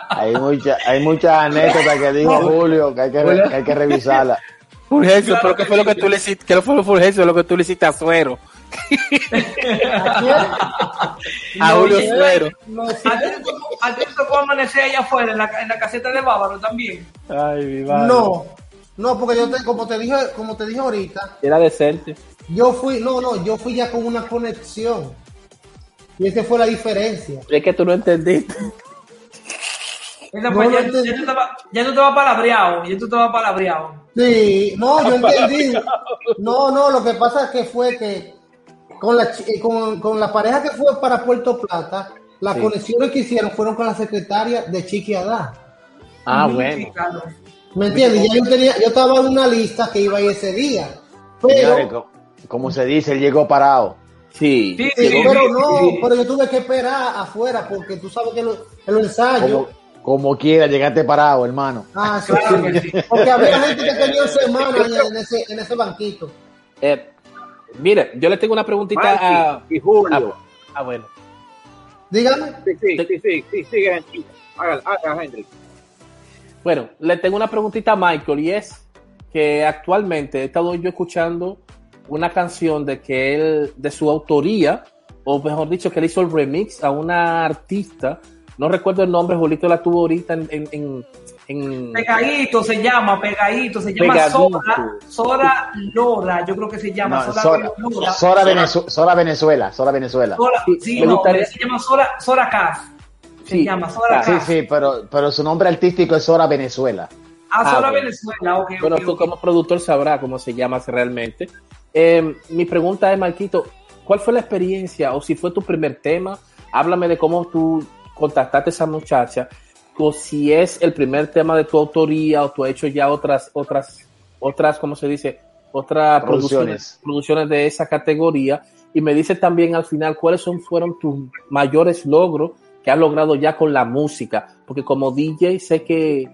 Hay mucha, hay muchas anécdotas que dijo Julio que hay que, re- que hay que revisarla. Fulgencio, Claro pero ¿qué fue lo que tú le hiciste? ¿Qué fue lo Fulgencio lo que tú le hiciste a Suero? <laughs> A Julio Suero. ¿A ti te tocó- te amanecer allá afuera en la, en la caseta de Bávaro también? Ay, mi no, no, porque yo te, como te dije, como te dije ahorita, Era decente. Yo fui, no, no, yo fui ya con una conexión. Y esa fue la diferencia. Es que tú no entendiste. No pues, lo ya, entendí. ya tú estabas- ya tú estabas palabreado, ya tú estabas palabreado. Sí, no, yo entendí. No, no, lo que pasa es que fue que con la, chi- eh, con, con la pareja que fue para Puerto Plata, las Sí. conexiones que hicieron fueron con la secretaria de Chiqui Adá. Ah, bueno. ¿Me entiendes? Ya yo tenía, yo estaba en una lista que iba a ir ese día. Pero, co- como se dice, él llegó parado. Sí. Sí, sí, sí, pero sí, no, sí. pero yo tuve que esperar afuera porque tú sabes que lo- en los ensayos. Como, como quiera, llegaste parado, hermano. Ah, sí, Claro sí. que sí. Porque había gente que tenía semanas en, en ese, en ese banquito. Eh, mire, yo le tengo una preguntita a. y Julio. Ah, bueno. Dígame. Sí, sí, sí, sí, sí. Haga, haga, Henry. Bueno, le tengo una preguntita a Michael y es que actualmente he estado yo escuchando una canción de que él, de su autoría, o mejor dicho, que él hizo el remix a una artista, no recuerdo el nombre, Julito la tuvo ahorita en... en, en, en- Pegadito se llama, pegadito, se llama Pegadito. Sora, Sora Lora, yo creo que se llama No, Sora, Sora, Lora. Sora Venezu- Sora Venezuela, Sora Venezuela. Sora- Sí, sí, me no, gustaría- se llama Sora, Sora Cas. Se Sí, llama Sora ah, Sí, Cas. sí, pero, pero su nombre artístico es Sora Venezuela. Ah, Ah, Sora bueno. Venezuela, ok. Bueno, tú como productor sabrás cómo se llama realmente. Eh, mi pregunta es, Marquito, ¿cuál fue la experiencia? O si fue tu primer tema, háblame de cómo tú contactaste a esa muchacha, o si es el primer tema de tu autoría, o tú has hecho ya otras, otras, otras, ¿cómo se dice? Otras producciones, Producciones. producciones de esa categoría. Y me dice también al final cuáles son, fueron tus mayores logros que has logrado ya con la música. Porque como DJ sé que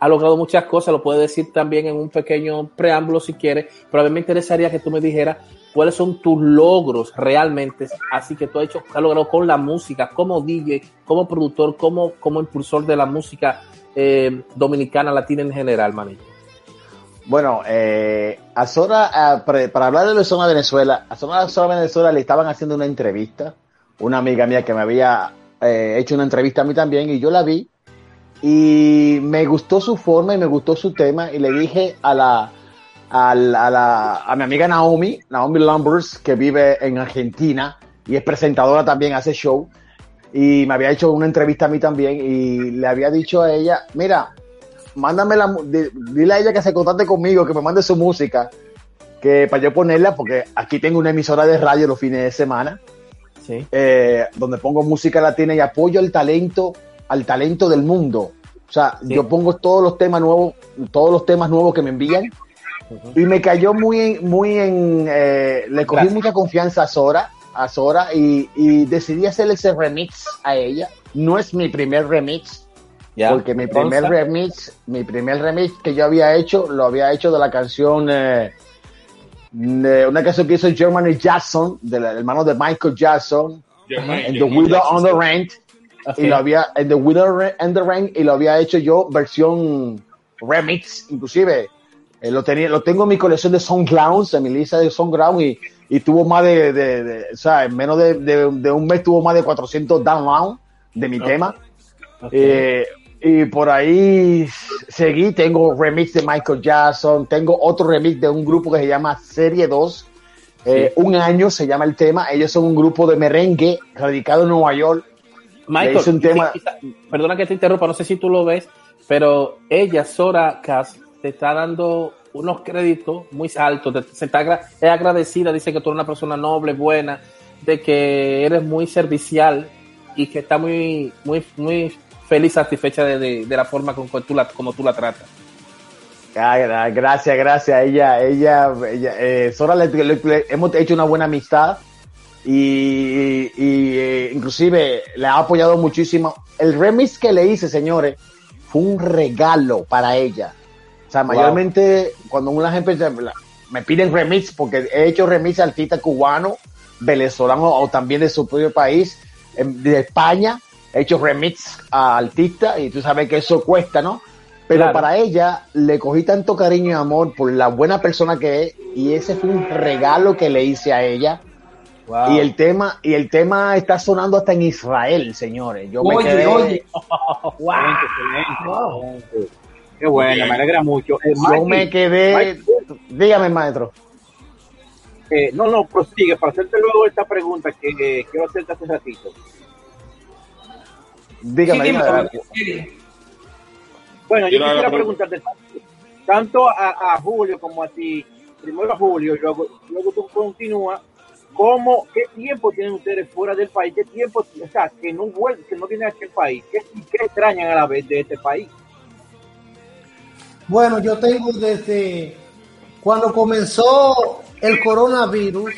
ha logrado muchas cosas, lo puedes decir también en un pequeño preámbulo si quieres, pero a mí me interesaría que tú me dijeras cuáles son tus logros realmente, así que tú has hecho, has logrado con la música, como DJ, como productor, como, como impulsor de la música eh, dominicana, latina en general, manito. Bueno, eh, a Zora, para, para hablar de la zona Venezuela, a Zona, Zona Venezuela le estaban haciendo una entrevista, una amiga mía que me había eh, hecho una entrevista a mí también y yo la vi y me gustó su forma y me gustó su tema y le dije a la, a la, a la- a mi amiga Naomi, Naomi Lumbers, que vive en Argentina y es presentadora también, hace show, y me había hecho una entrevista a mí también y le había dicho a ella, mira, mándame la, dile a ella que se contacte conmigo, que me mande su música, que para yo ponerla, porque aquí tengo una emisora de radio los fines de semana, Sí. eh, donde pongo música latina y apoyo el talento, al talento del mundo. O sea, Sí. yo pongo todos los temas nuevos, todos los temas nuevos que me envían. Y me cayó muy en, muy en, eh, le cogí Gracias. mucha confianza a Sora, a Sora y, y decidí hacerle ese remix a ella. No es mi primer remix, Ya. porque mi primer Consta. remix, mi primer remix que yo había hecho, lo había hecho de la canción, eh, de una canción que hizo Germany Jackson, del hermano de Michael Jackson, Jermaine, en The Jermaine Widow on the Rent, Y lo había, en The Widow and the Rent, y lo había hecho yo versión remix, inclusive. Eh, lo tenía, lo tengo en mi colección de SoundClouds, en mi lista de SoundCloud, y, y tuvo más de, de, de- o sea, en menos de, de- un mes tuvo más de 400 downloads de mi tema. Ok. Eh, y por ahí seguí, tengo remix de Michael Jackson, tengo otro remix de un grupo que se llama Serie 2. Eh, Un año se llama el tema. Ellos son un grupo de merengue radicado en Nueva York. Michael, hice un tema- quizá- perdona que te interrumpa, no sé si tú lo ves, pero ella, Sora Cass, te está dando unos créditos muy altos, te- se está es agradecida, dice que tú eres una persona noble, buena, de que eres muy servicial y que está muy, muy, muy feliz, satisfecha de, de- de la forma con que tú la, como tú la tratas. Gracias, gracias. Ella, ella, ella eh, Sora le, le- le- hemos hecho una buena amistad y, y, eh, inclusive le ha apoyado muchísimo. El remix que le hice, señores, fue un regalo para ella. O sea, Wow. mayormente cuando una gente me piden remix, porque he hecho remix de artistas cubanos, venezolanos o también de su propio país, em, de España, he hecho remix a artistas y tú sabes que eso cuesta, ¿no? Pero Claro. para ella le cogí tanto cariño y amor por la buena persona que es y ese fue un regalo que le hice a ella. Wow. Y el tema y el tema está sonando hasta en Israel, señores. Yo me Oye, quedé, oye. Excelente, excelente, excelente. Qué bueno, me alegra mucho. Eh, yo me quedé, Mikey, dígame maestro. eh, no, no, prosigue, para hacerte luego esta pregunta que eh, quiero hacerte hace ratito. Dígame, Sí, dígame. Bueno, yo quisiera preguntarte tanto a, a Julio como a ti, primero a Julio, y luego, luego tú continúas, ¿cómo, ¿qué tiempo tienen ustedes fuera del país? ¿Qué tiempo, o sea, que no vuelven, que no vienen a aquel país? ¿Qué, y qué extrañan a la vez de este país? Bueno, yo tengo desde cuando comenzó el coronavirus,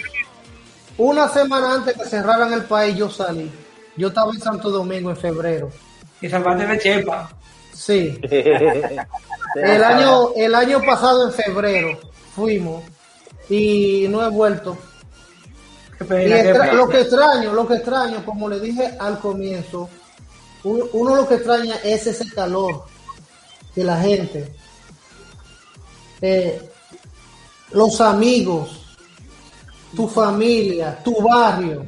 una semana antes que cerraran el país, yo salí. Yo estaba en Santo Domingo en febrero. Y salvaste de Chepa. Sí. <laughs> El año, el año pasado en febrero fuimos y no he vuelto. Pena, qué extra- pena. lo que extraño, lo que extraño, como le dije al comienzo, uno lo que extraña es ese calor de la gente, Eh, los amigos, tu familia, tu barrio.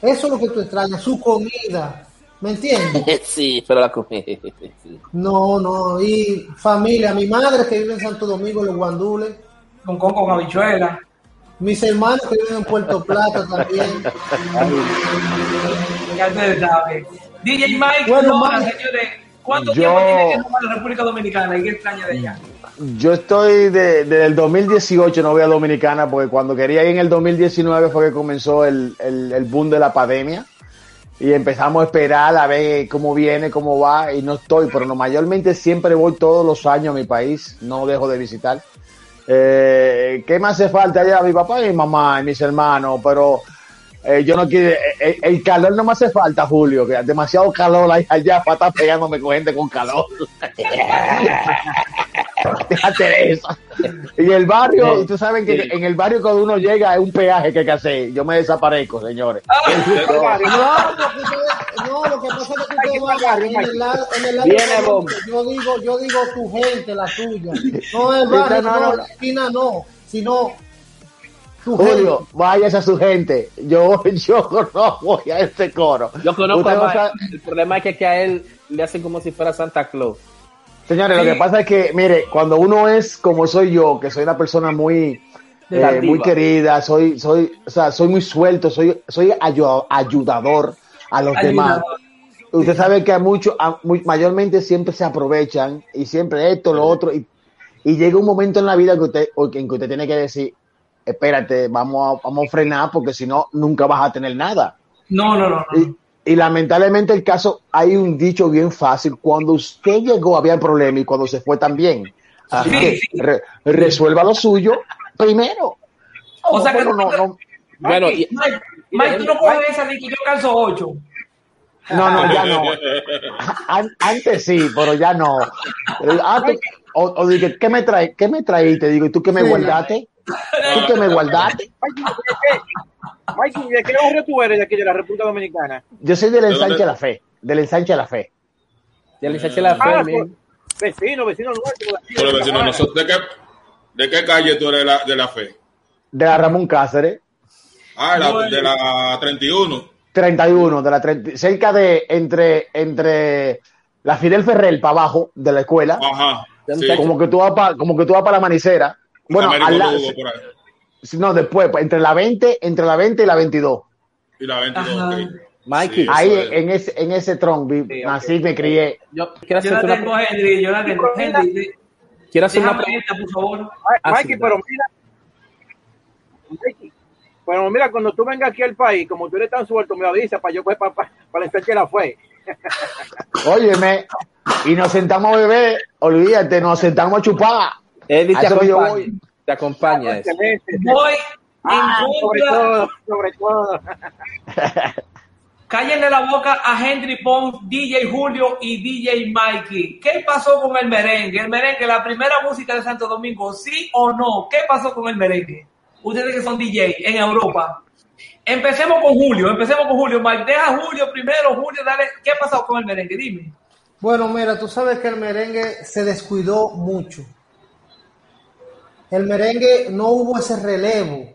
Eso es lo que tú extrañas, su comida, ¿me entiendes? <laughs> sí, pero la comida. <laughs> sí. No, no, y familia, mi madre que vive en Santo Domingo, en los Guandules, Con con, con habichuela. Mis hermanos que viven en Puerto Plata también. Ya saben. DJ Mike Bueno, Lora, Mike. señores. ¿Cuánto Yo- tiempo tiene que a la República Dominicana y qué extraña de allá? Yo estoy de- desde el 2018, no voy a Dominicana, porque cuando quería ir en el 2019 fue que comenzó el, el, el boom de la pandemia. Y empezamos a esperar a ver cómo viene, cómo va, y no estoy, pero no, mayormente siempre voy todos los años a mi país, no dejo de visitar. Eh, ¿Qué me hace falta allá? Mi papá y mi mamá y mis hermanos, pero eh, yo no quiero, eh, eh, el calor no me hace falta, Julio, que demasiado calor allá para estar pegándome con gente con calor. <laughs> <laughs> Déjate de eso. Y el barrio, ustedes saben que en el barrio cuando uno llega es un peaje que hay que hacer. Yo me desaparezco, señores. No, porque ustedes- no, lo que pasa es que tú te vas en el lado, en el lado Viene, bomba. yo digo, yo digo tu gente, la tuya. No el barrio, No, no, no, no. la esquina no, sino tu gente. Julio, váyase a su gente. Yo, <laughs> yo no voy a este coro. Yo conozco a a El problema es que, que a él le hacen como si fuera Santa Claus. Señores, lo que pasa es que, mire, cuando uno es como soy yo, que soy una persona muy, eh, muy querida, soy, soy, o sea, soy muy suelto, soy, soy ayu- ayudador a los demás. Usted sabe que a muchos, mayormente siempre se aprovechan y siempre esto, lo otro, y, y llega un momento en la vida que usted, en que usted tiene que decir, espérate, vamos a, vamos a frenar porque si no, nunca vas a tener nada. No, no, no. no. Y, y lamentablemente el caso, hay un dicho bien fácil, cuando usted llegó había problema y cuando se fue también. Así Sí, que sí. re- resuelva lo suyo primero. O sea que Bueno, tú- no, no, Bueno, y, Mike, Mike, tú no coges esa de que yo calzo 8. no, no, ya no. <laughs> An- antes sí, pero ya no. Antes- o, o dije, ¿qué me trae? ¿Qué me traíste? Digo, ¿y tú qué me Sí. guardaste? ¿Tú qué me guardaste? Mikey, ¿de qué barrio tú eres de aquí de la República Dominicana? Yo soy del ¿De ensanche de la fe. Del ensanche de la fe. ya le eché la fe, Ah, pues, vecino, vecino nuestro. de aquí, Pero de vecino, Samaná. nosotros- ¿de, qué, ¿De qué calle tú eres de la, de la fe? De la Ramón Cáceres. Ah, la- de la 31. 31, de la 30, cerca de entre, entre la Fidel Ferrer para abajo de la escuela, Ajá. Sí. como que tú vas para, como que tú vas para la manicera. Bueno, al la- No, después, pues, entre la 20, entre la 20 y la 22. Y la 22. Ajá. ok. Mikey, Sí, Ahí es. en ese, en ese tron, Sí, así me crié. yo quiero Yo la tengo, una, Henry, yo la tengo. Henry, quiero hacer una pregunta. por favor. Ay, Ah, Mikey, pero mira. Mikey, pero mira, cuando tú vengas aquí al país, como tú eres tan suelto, me avisa para yo pues, para, para, para el que la fue. <laughs> Óyeme, y nos sentamos a beber, olvídate, nos sentamos a chupar. Eddie te yo acompaña. voy. Te acompaña eso. Excelente. Voy Ah, en sobre contra. todo, sobre todo. <laughs> Cállenle la boca a Henry Pons, DJ Julio y DJ Mikey. ¿Qué pasó con el merengue? El merengue, la primera música de Santo Domingo, ¿sí o no? ¿Qué pasó con el merengue? Ustedes que son DJ en Europa. Empecemos con Julio, empecemos con Julio. Mike, deja Julio primero. Julio, dale. ¿Qué pasó con el merengue? Dime. Bueno, mira, tú sabes que el merengue se descuidó mucho. El merengue no hubo ese relevo.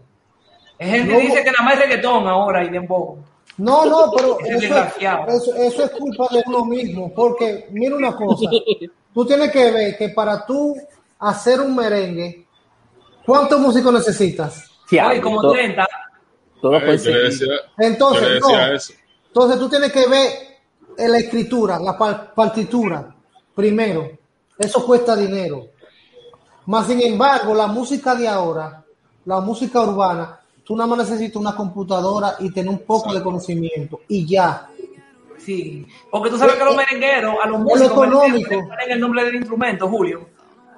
Henry No. dice que nada más es reggaetón ahora y dembow. No, no, pero <laughs> eso es, desgraciado. eso, eso es culpa de uno mismo, porque mira una cosa, <laughs> tú tienes que ver que para tú hacer un merengue, ¿cuántos músicos necesitas? Sí, hay, como todo, 30. todo Ay, seguido. decía, Entonces, no. eso. Entonces tú tienes que ver en la escritura, la par- partitura, primero. Eso cuesta dinero. Más sin embargo, la música de ahora, la música urbana, tú nada más necesitas una computadora y tener un poco de conocimiento y ya. Sí. Porque tú sabes que los merengueros, a los músicos económico. le ponen el nombre del instrumento, Julio.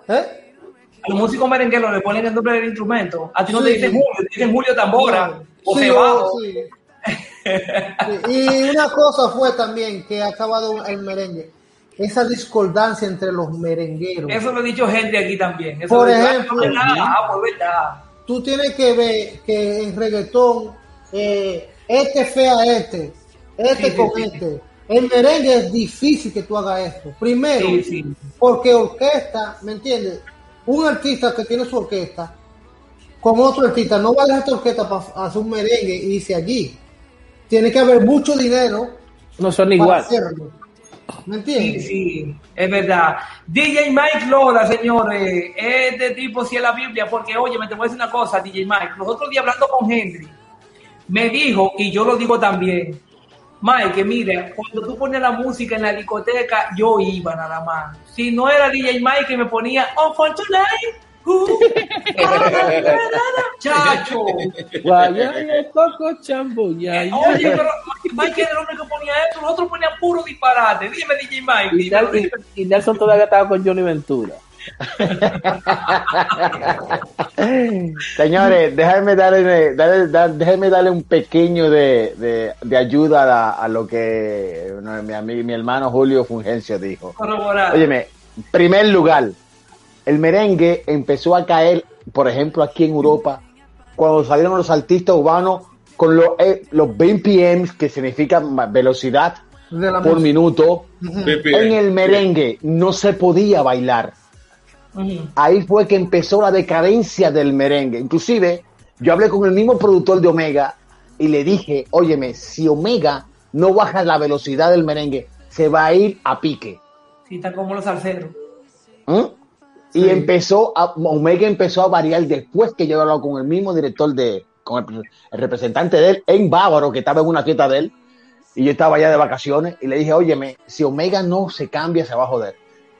¿Eh? A los músicos merengueros le ponen el nombre del instrumento. A ti no Sí. te dicen Julio, te dicen Julio Tambora o Sí, oh, sí. <laughs> Sí, Y una cosa fue también que ha acabado el merengue, esa discordancia entre los merengueros. Eso lo ha dicho gente aquí también. Eso Por ejemplo, ah, verdad, ah, pues verdad. Tú tienes que ver que en reggaetón, eh, este fea a este, este Sí, con sí. este. En merengue es difícil que tú hagas esto. Primero, Sí, sí. porque orquesta, ¿me entiendes? Un artista que tiene su orquesta con otro artista no va a dejar tu orquesta para hacer un merengue y irse allí. Tiene que haber mucho dinero No son igual. hacerlo. ¿Me Sí, entiendes? sí, es verdad. DJ Mike Lola, señores, este tipo sí es la Biblia, porque oye, me te voy a decir una cosa, DJ Mike. Los otros días hablando con Henry, me dijo, y yo lo digo también, Mike, mire, cuando tú ponías la música en la discoteca, yo iba nada más. Si no era DJ Mike que me ponía On for Tonight. Uh, <laughs> chacho. Guayaya, coco, chambo, ya, ya. Oye, pero Mike era el hombre que ponía eso, nosotros poníamos puro disparate. Dime, DJ Mike. Y, dime, Nel- dime. y- y Nelson todavía estaba con Johnny Ventura. <laughs> Señores, déjenme darle, darle- dar- déjenme darle un pequeño de, de- de ayuda a, la- a lo que bueno, mi, ami- mi hermano Julio Fungencio dijo. Corroborar. Óyeme, primer lugar, el merengue empezó a caer, por ejemplo, aquí en Europa, cuando salieron los artistas urbanos con los, eh, los BPMs, que significan ma- velocidad De la por música. minuto. BPM. En el merengue no se podía bailar. Ahí fue que empezó la decadencia del merengue. Inclusive, yo hablé con el mismo productor de Omega y le dije, óyeme, si Omega no baja la velocidad del merengue, se va a ir a pique. Sí, están como los salseros. ¿Mm? Y empezó a, Omega empezó a variar después que yo he hablado con el mismo director de, con el, el representante de él en Bávaro, que estaba en una fiesta de él, y yo estaba allá de vacaciones, y le dije, óyeme, si Omega no se cambia, se va a joder.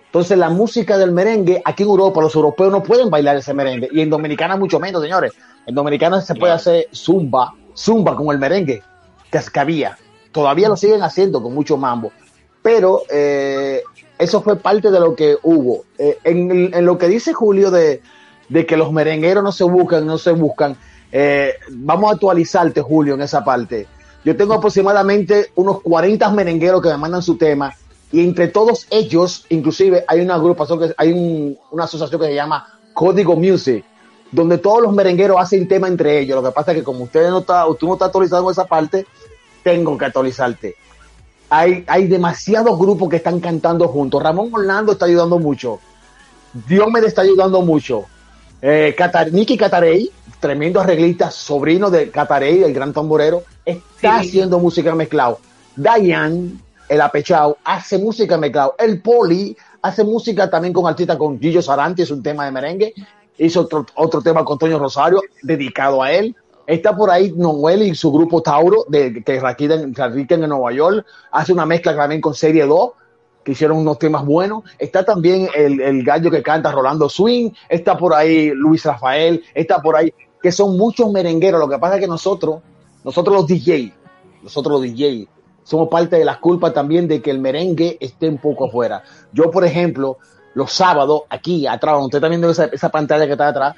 Entonces la música del merengue, aquí en Europa, los europeos no pueden bailar ese merengue, y en Dominicana mucho menos, señores. En Dominicana se puede hacer zumba, zumba con el merengue, que, que había. Todavía lo siguen haciendo con mucho mambo. Pero eh, eso fue parte de lo que hubo. Eh, en, lo que dice Julio de, que los merengueros no se buscan, no se buscan, eh, vamos a actualizarte, Julio, en esa parte. Yo tengo aproximadamente unos 40 merengueros que me mandan su tema y entre todos ellos, inclusive hay una agrupación, que, hay un- una asociación que se llama Código Music, donde todos los merengueros hacen tema entre ellos. Lo que pasa es que como usted no está, tú no está actualizado en esa parte, tengo que actualizarte hay, hay demasiados grupos que están cantando juntos. Ramón Orlando está ayudando mucho. Diomedes está ayudando mucho. Eh, Catar- Nicky Catarey, tremendo arreglista, sobrino de Catarey, el gran tamborero, está Sí. haciendo música mezclado. Diane, el apechao, hace música mezclado. El Poli hace música también con artistas con Gillo Saranti, es un tema de merengue. Hizo otro, otro tema con Toño Rosario, dedicado a él. Está por ahí Noel y su grupo Tauro, de, que radican, radican en Nueva York. Hace una mezcla también con Serie 2, que hicieron unos temas buenos. Está también el, el gallo que canta Rolando Swing. Está por ahí Luis Rafael. Está por ahí, que son muchos merengueros. Lo que pasa es que nosotros, nosotros los DJ, nosotros los DJ, somos parte de las culpas también de que el merengue esté un poco afuera. Yo, por ejemplo, los sábados, aquí atrás, donde usted está viendo esa, esa pantalla que está atrás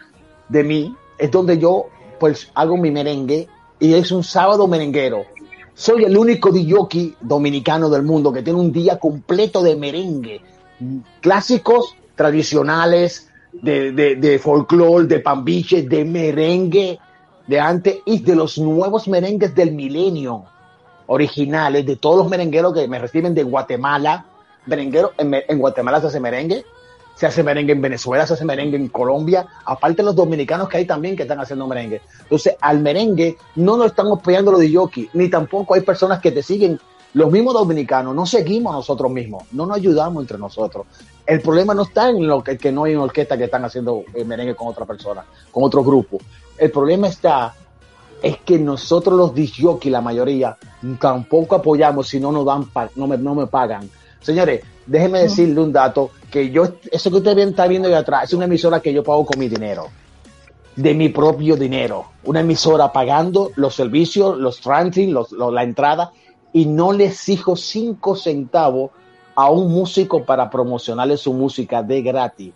de mí, es donde yo pues hago mi merengue y es un sábado merenguero. Soy el único DJ dominicano del mundo que tiene un día completo de merengue. Clásicos tradicionales, de, de, de folclore, de pambiches, de merengue de antes y de los nuevos merengues del milenio originales, de todos los merengueros que me reciben de Guatemala. Merenguero, en, en Guatemala se hace merengue, se hace merengue en Venezuela, se hace merengue en Colombia, aparte los dominicanos que hay también que están haciendo merengue. Entonces, al merengue no nos estamos peleando los jockey, ni tampoco hay personas que te siguen. Los mismos dominicanos no seguimos nosotros mismos, no nos ayudamos entre nosotros. El problema no está en lo que, que no hay orquesta que están haciendo eh, merengue con otra persona, con otro grupo. El problema está es que nosotros los disjockey, la mayoría, tampoco apoyamos si no nos dan, no me, no me pagan. Señores, déjenme decirle un dato, que yo, eso que usted bien está viendo ahí atrás, es una emisora que yo pago con mi dinero, de mi propio dinero. Una emisora pagando los servicios, los transit, los, los- la entrada, y no le exijo cinco centavos a un músico para promocionarle su música de gratis,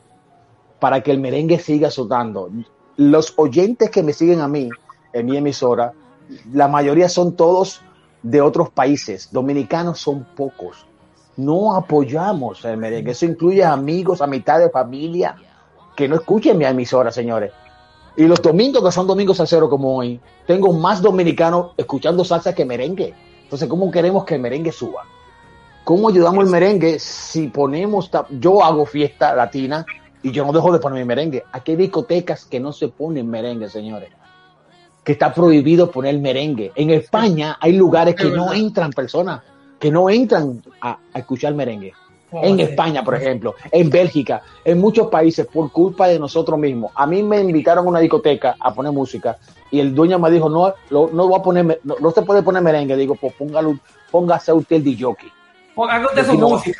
para que el merengue siga sonando. Los oyentes que me siguen a mí, en mi emisora, la mayoría son todos de otros países. Dominicanos son pocos. No apoyamos el merengue. Eso incluye amigos, amistades, familia, que no escuchen mi emisora, señores. Y los domingos, que son domingos salseros como hoy, tengo más dominicanos escuchando salsa que merengue. Entonces, ¿cómo queremos que el merengue suba? ¿Cómo ayudamos el merengue si ponemos, yo hago fiesta latina y yo no dejo de poner mi merengue? Aquí hay discotecas que no se ponen merengue, señores. Que está prohibido poner merengue. En España hay lugares que no entran personas, que no entran a, a escuchar merengue. ¿Cómo En? España, por ejemplo, en Bélgica, en muchos países, por culpa de nosotros mismos. A mí me invitaron a una discoteca a poner música y el dueño me dijo, no, lo- no, voy a poner, no, no se puede poner merengue. Digo, pues póngalo, póngase usted el DJ. Haga usted su no. música.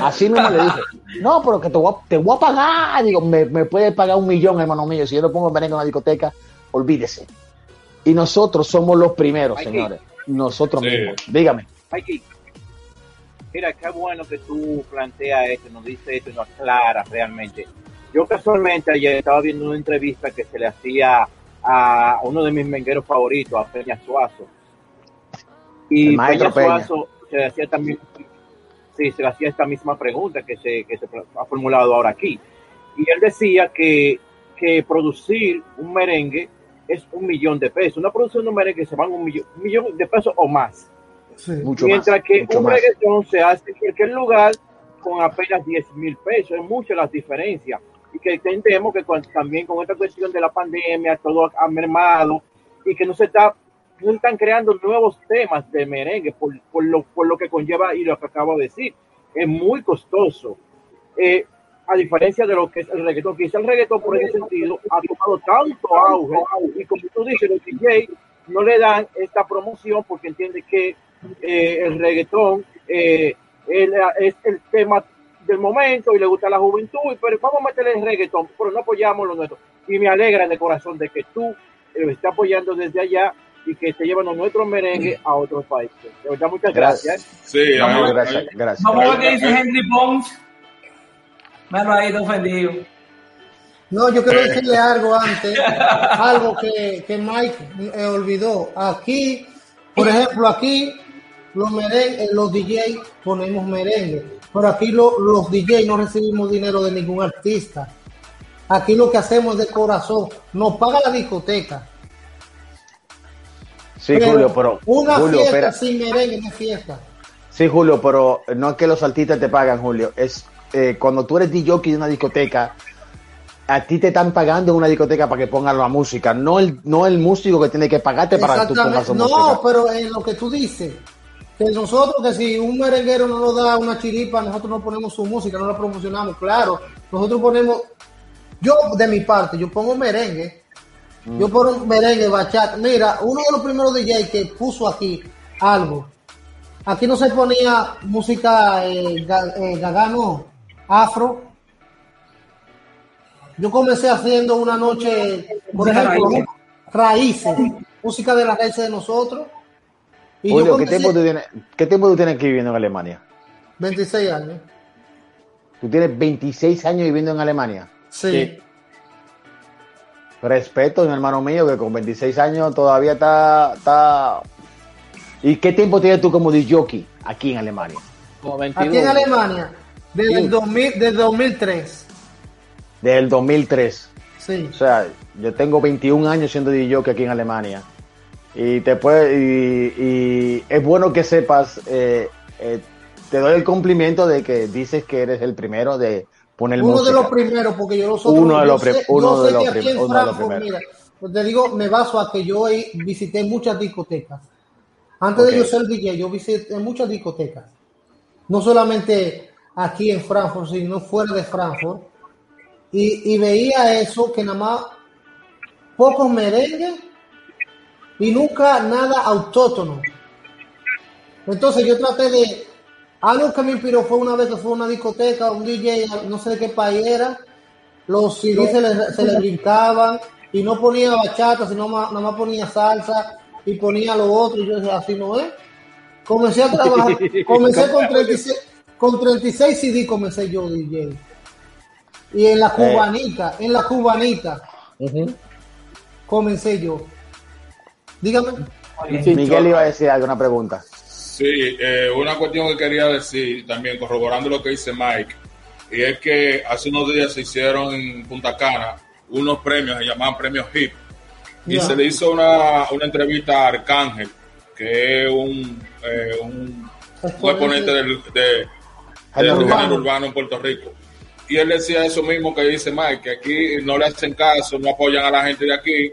Así mismo le dije, no, pero que te voy a, te voy a pagar. Digo, me, me puede pagar un millón, hermano mío. Si yo le pongo merengue en una discoteca, olvídese. Y nosotros somos los primeros, señores. Nosotros Sí. mismos. Dígame. Mikey, mira, qué bueno que tú planteas esto, nos dice esto y nos aclaras realmente. Yo casualmente ayer estaba viendo una entrevista que se le hacía a uno de mis mengueros favoritos, a Peña Suazo. Y Peña. Suazo se le hacía también, sí, se le hacía esta misma pregunta que se, que se ha formulado ahora aquí. Y él decía que, que producir un merengue es un millón de pesos. Una producción de un merengue se van un millón, un millón de pesos o más. Sí. Mucho Mientras más. que mucho un más. reggaetón se hace en cualquier lugar con apenas 10 mil pesos, es mucho las diferencias. Y que entendemos que con- también con esta cuestión de la pandemia todo ha mermado y que no se está no se están creando nuevos temas de merengue por, por lo, por lo que conlleva y lo que acabo de decir. Es muy costoso. Eh, a diferencia de lo que es el reggaetón, quizá el reggaetón por ese sentido ha tomado tanto auge y como tú dices, los DJ no le dan esta promoción porque entiende que eh, el reggaetón eh, el- es el tema del momento y le gusta la juventud, pero vamos a meterle el reggaetón, pero no apoyamos lo nuestro. Y me alegra de corazón de que tú eh, lo estés apoyando desde allá y que esté llevando nuestro merengue a otros países. De verdad, muchas gracias. Sí, Vamos Gracias, gracias. Vamos a ver qué dice Henry Pons. Míralo ahí, está ofendido. No, yo quiero decirle algo antes, algo que, que Mike eh, olvidó. Aquí, por ejemplo, aquí los merengue, los DJ ponemos merengue, pero aquí lo- los DJ no recibimos dinero de ningún artista. Aquí lo que hacemos es de corazón, nos paga la discoteca. Sí, Julio, pero una Julio, fiesta sin merengue no es fiesta. Sí, Julio, pero no es que los artistas te pagan, Julio. Es eh, cuando tú eres DJ de una discoteca, a ti te están pagando en una discoteca para que pongan la música, no el, no el músico que tiene que pagarte para que tú pongas su No, música. pero en lo que tú dices, que nosotros, que si un merenguero no nos da una chiripa, nosotros no ponemos su música, no la promocionamos. Claro, nosotros ponemos, yo de mi parte, yo pongo merengue, Mm. yo pongo merengue, bachata. Mira, uno de los primeros DJ que puso aquí algo, aquí no se ponía música eh, eh, gagano, afro. Yo comencé haciendo una noche, por ejemplo, raíces. raíces, música de las raíces de nosotros. Y yo Julio, ¿qué tiempo, tú tienes, ¿qué tiempo tú tienes aquí viviendo en Alemania? 26 años. Tú tienes 26 años viviendo en Alemania. Sí. Sí. Respeto, mi hermano mío, que con 26 años todavía está, está... ¿Y qué tiempo tienes tú como DJ aquí en Alemania? Como 22. Aquí en Alemania, desde el Sí. 2000, desde 2003. Desde el 2003. Sí. O sea, yo tengo 21 años siendo DJ aquí en Alemania. Y te puede, y, y es bueno que sepas, eh, eh, te doy el cumplimiento de que dices que eres el primero de poner uno música. de los primeros, porque yo los otros, Uno de los sé- prim- uno de los primeros. pues te digo, me baso a que yo visité muchas discotecas. Antes de yo ser DJ, yo visité muchas discotecas. No solamente aquí en Frankfurt, sino fuera de Frankfurt. Y, y veía eso, que nada más pocos merengues y nunca nada autóctono. Entonces yo traté de... Algo que me inspiró fue una vez que fue a una discoteca, un DJ, no sé de qué país era, los CDs se le, se le brincaban y no ponía bachata, sino ma- nada más ponía salsa y ponía lo otro y yo decía, así no es. Comencé a trabajar, <laughs> comencé con 36, con 36 CD comencé yo DJ. Y en la cubanita, en la cubanita comencé yo. Dígame. Miguel iba a decir alguna pregunta. Sí, eh, una cuestión que quería decir también, corroborando lo que dice Mike, y es que hace unos días se hicieron en Punta Cana unos premios, se llamaban premios HIP, y se le hizo una, una entrevista a Arcángel, que es un, eh, un, un exponente del, de, del urbano. urbano en Puerto Rico. Y él decía eso mismo que dice Mike, que aquí no le hacen caso, no apoyan a la gente de aquí,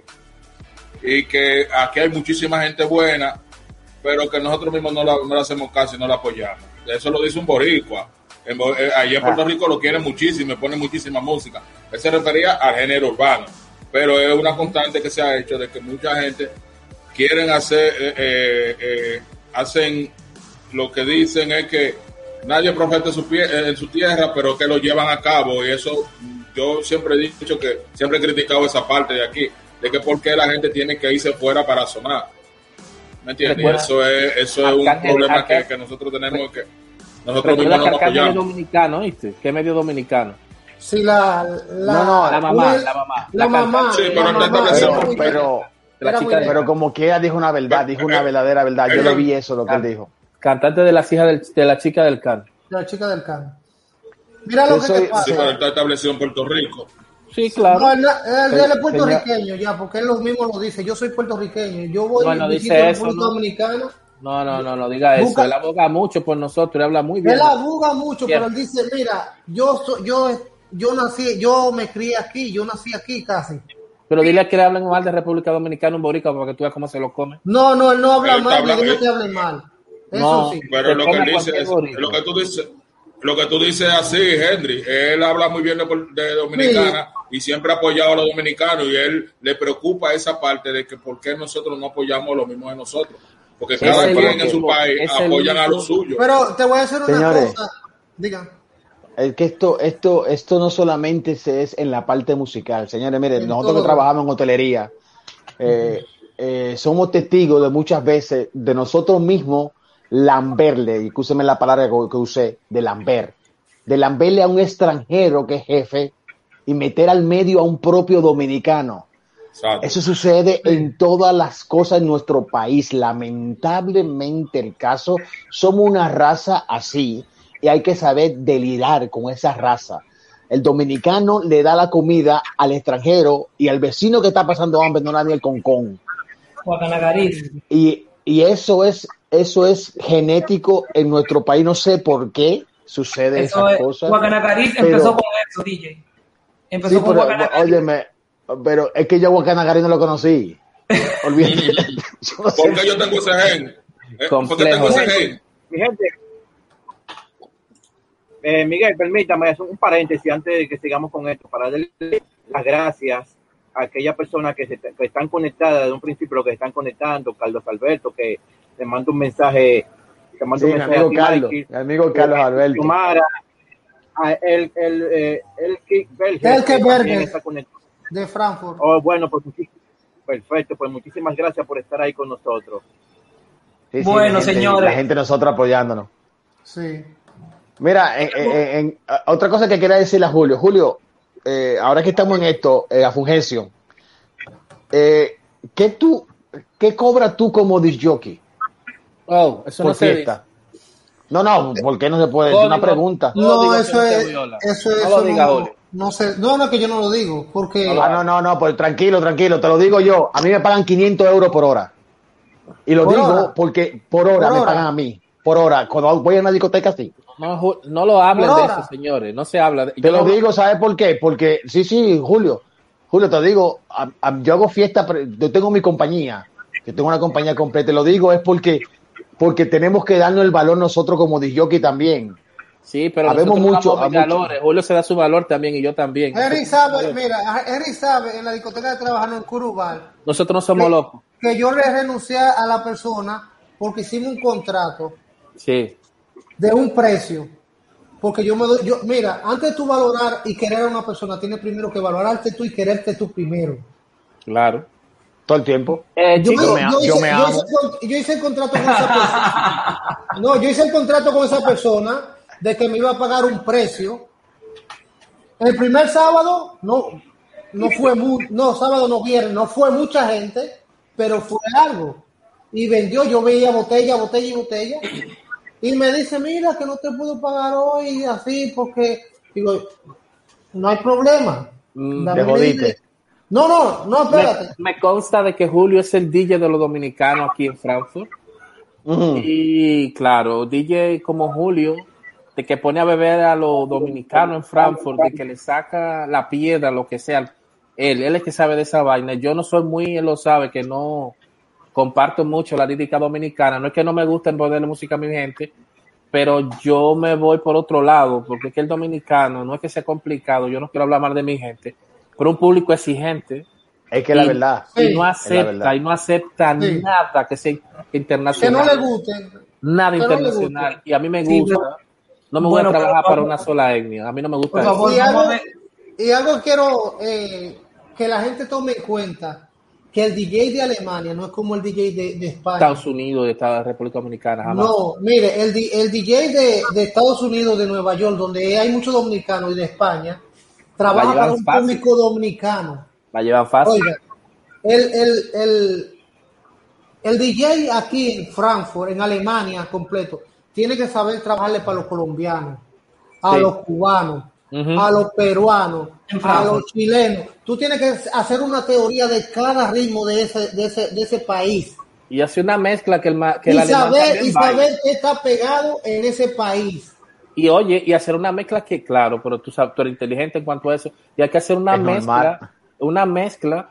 y que aquí hay muchísima gente buena, pero que nosotros mismos no, la- no le hacemos caso y no la apoyamos. Eso lo dice un boricua. En, eh, allá en Puerto Rico lo quieren muchísimo, y ponen muchísima música. Él se refería al género urbano, pero es una constante que se ha hecho de que mucha gente quieren hacer, eh, eh, eh, hacen lo que dicen es que nadie profeta en su, pie, eh, en su tierra, pero que lo llevan a cabo. Y eso yo siempre he dicho que siempre he criticado esa parte de aquí, de que por qué la gente tiene que irse fuera para sonar. ¿Me entiendes? Y Recuerda- eso es, eso es un problema que, Arcángel- que nosotros tenemos que nosotros mismos no nos apoyamos. dominicano, ¿viste? ¿Qué medio dominicano? Sí, la, la, No, no, la mamá, una- la mamá, La, la mamá. Sí, pero mamá Pero, La chica pero como que ella dijo una verdad, dijo una verdadera verdad. Yo lo vi eso, lo que él dijo. Cantante de las hijas del- de la chica del can. la chica del can. Mira lo que soy- te pasa. Sí, pero está establecido en Puerto Rico. Sí, claro. No, él, él- él es puertorriqueño ya, porque él lo mismo lo dice. Yo soy puertorriqueño. Yo voy Bueno, a dice visito eso, República ¿no? Dominicana. No, no, no, no diga eso. Busca- Él aboga mucho por nosotros, él habla muy bien. Él abuga mucho, pero él dice, mira, yo so- yo yo nací, yo me crié aquí, yo nací aquí casi. Pero dile que le hablen mal de República Dominicana un boricua para que tú veas cómo se lo come. No, no, él no habla Él mal, hablando- ni dijo que hable mal. Eso No. sí. Pero lo que dice es, lo que tú dices, lo que tú dices es así, Henry. Él habla muy bien de, de Dominicana y siempre ha apoyado a los dominicanos y él le preocupa esa parte de que por qué nosotros no apoyamos lo mismo de nosotros. Porque cada quien en su país apoyan a lo único- suyo. Pero te voy a decir una Señores. cosa. Diga. Es que esto, esto, esto no solamente se es en la parte musical, señores. Miren, En nosotros que trabajamos en hotelería, eh, eh, somos testigos de muchas veces de nosotros mismos lamberle, y escúcheme la palabra que, usé, de lamber, de lamberle a un extranjero que es jefe y meter al medio a un propio dominicano. Exacto. Eso sucede en todas las cosas en nuestro país. Lamentablemente el caso, somos una raza así y hay que saber delirar con esa raza. El dominicano le da la comida al extranjero y al vecino que está pasando hambre no le da ni el concón. Y, y eso es eso es genético en nuestro país. No sé por qué sucede Eso esas es. cosas. Pero- empezó con eso, DJ. Empezó Sí, con pero, óyeme, pero es que yo a Guacanagari no lo conocí. <laughs> Olvídate. <laughs> ¿Por qué yo tengo ese gen? Eh, ¿Por qué Complejo. tengo ese gen? Mi gente, eh, Miguel, permítame hacer un paréntesis antes de que sigamos con esto, para darle las gracias a aquellas personas que, se, que están conectadas desde un principio, lo que están conectando, Carlos Alberto, que te manda un mensaje, te manda Sí, un mensaje amigo a ti, Carlos, Mikey, mi amigo Carlos Alberto. Xiomara, a el, el, eh, el, El que que también Berger. está conectado. De Frankfurt. Oh, bueno, pues perfecto, pues muchísimas gracias por estar ahí con nosotros. Sí, sí, Bueno, gente- señores. La gente nosotros apoyándonos. Sí. Mira, en- en- en- a- otra cosa que quería decirle a Julio. Julio, eh, ahora que estamos en esto, eh, a Fungencio, eh, ¿qué, tú, ¿qué cobras tú como disc jockey Oh, eso por no se fiesta? No, no, ¿por qué no se puede? Es una pregunta. No No, eso no es, eso No es, lo eso diga, no, no sé, no, no, que yo no lo digo, porque Ah, no, no, no, pues tranquilo, tranquilo, te lo digo yo. A mí me pagan 500 euros por hora. Y lo ¿Por digo hora? porque por hora ¿Por me hora? pagan a mí. Por hora. Cuando voy a una discoteca, sí. No, no lo hablen Por de hora. eso, señores. No se habla de Te yo lo no- digo, ¿sabes por qué? Porque, sí, sí, Julio, Julio, te digo, a- a- yo hago fiesta, pero yo tengo mi compañía, yo tengo una compañía completa, te lo digo es porque, porque tenemos que darnos el valor nosotros como disjockey también. Sí, pero Habemos nosotros mucho- valores. Julio se da su valor también y yo también. Henry sabe, mira, Henry sabe en la discoteca que trabajando en Curubal Nosotros no somos locos. que yo le renuncié a la persona porque hicimos un contrato Sí. de un precio. Porque yo me doy, yo, mira, antes de tú valorar y querer a una persona, tienes primero que valorarte tú y quererte tú primero. Claro. Todo el tiempo. Eh, Yo, me- yo yo hice, me yo hice con- yo hice el contrato con esa persona. No, yo hice el contrato con esa persona de que me iba a pagar un precio. El primer sábado no, no fue muy, no, sábado no viernes, no fue mucha gente, pero fue algo. Y vendió, yo veía botella, botella y botella. Y me dice, mira, que no te puedo pagar hoy así porque, digo, no hay problema. Mm, te jodiste. No, no, no, espérate. me, me consta de que Julio es el DJ de los dominicanos aquí en Frankfurt. Y claro, DJ como Julio, de que pone a beber a los dominicanos en Frankfurt, de que le saca la piedra, lo que sea. Él, él es que sabe de esa vaina. Yo no soy muy, él lo sabe, que no comparto mucho la lírica dominicana. No es que no me guste ponerle música a mi gente, pero yo me voy por otro lado, porque es que el dominicano no es que sea complicado, yo no quiero hablar mal de mi gente, pero un público exigente Es que la Y- verdad. y no la acepta, verdad. y no acepta Sí. nada que sea Que no internacional, le guste. nada no internacional, guste. y a mí me gusta, no me voy Bueno, a trabajar para una sola etnia, a mí no me gusta Por eso. favor, Y algo, y algo quiero eh, que la gente tome en cuenta que el DJ de Alemania no es como el DJ de, de España. Estados Unidos, de Estados República Dominicana, jamás. No, mire, el, el DJ de, de Estados Unidos, de Nueva York, donde hay muchos dominicanos y de España, trabaja para un fácil. público dominicano. La llevan fácil. Oiga, el, el, el, el DJ aquí en Frankfurt, en Alemania completo, tiene que saber trabajarle para los colombianos, a Sí. los cubanos, Ujú. a los peruanos, a los chilenos. Tú tienes que hacer una teoría de cada ritmo de ese, de ese, de ese país. Y hace una mezcla que el, que el Y alemán saber, también y saber qué está pegado en ese país. Y oye, y hacer una mezcla que, claro, pero tú, sabes, tú eres inteligente en cuanto a eso, y hay que hacer una Es mezcla, normal. una mezcla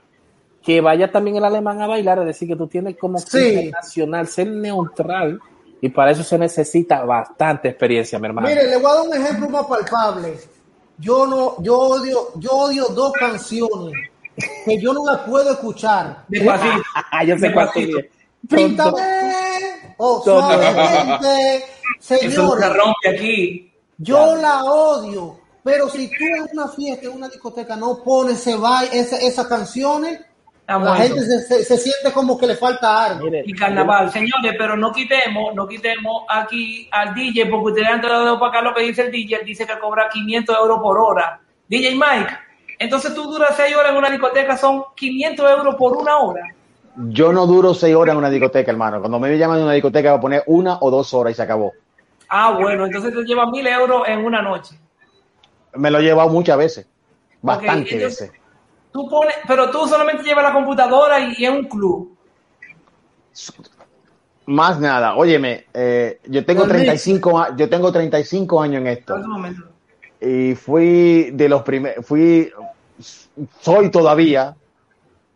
que vaya también el alemán a bailar, es decir, que tú tienes como que Sí. internacional, ser neutral, y para eso se necesita bastante experiencia, mi hermano. Mire, le voy a dar un ejemplo más palpable. Yo no, yo odio, yo odio dos canciones que yo no las puedo escuchar. <laughs> Yo sé es. Píntame, oh Tonto. suavemente, Eso se señores. rompe aquí. Yo la odio, pero si tú en una fiesta, en una discoteca, no pones ese baile, esa- esas canciones, Está la bueno. gente se, se- se siente como que le falta algo. Y carnaval. Señores, pero no quitemos, no quitemos aquí al DJ, porque ustedes han tratado para acá lo que dice el DJ, él dice que cobra 500 euros por hora. DJ Mike, entonces tú duras 6 horas en una discoteca, son 500 euros por una hora. Yo no duro seis horas en una discoteca, hermano. Cuando me llaman de una discoteca, voy a poner una o dos horas y se acabó. Ah, bueno, entonces te lleva 1000 euros en una noche. Me lo he llevado muchas veces. Bastante entonces- veces. Tú pones, pero tú solamente llevas la computadora y es un club. Más nada. Óyeme, eh, yo tengo Dormir. 35, a- yo tengo 35 años en esto. Y fui de los primeros, fui, soy todavía,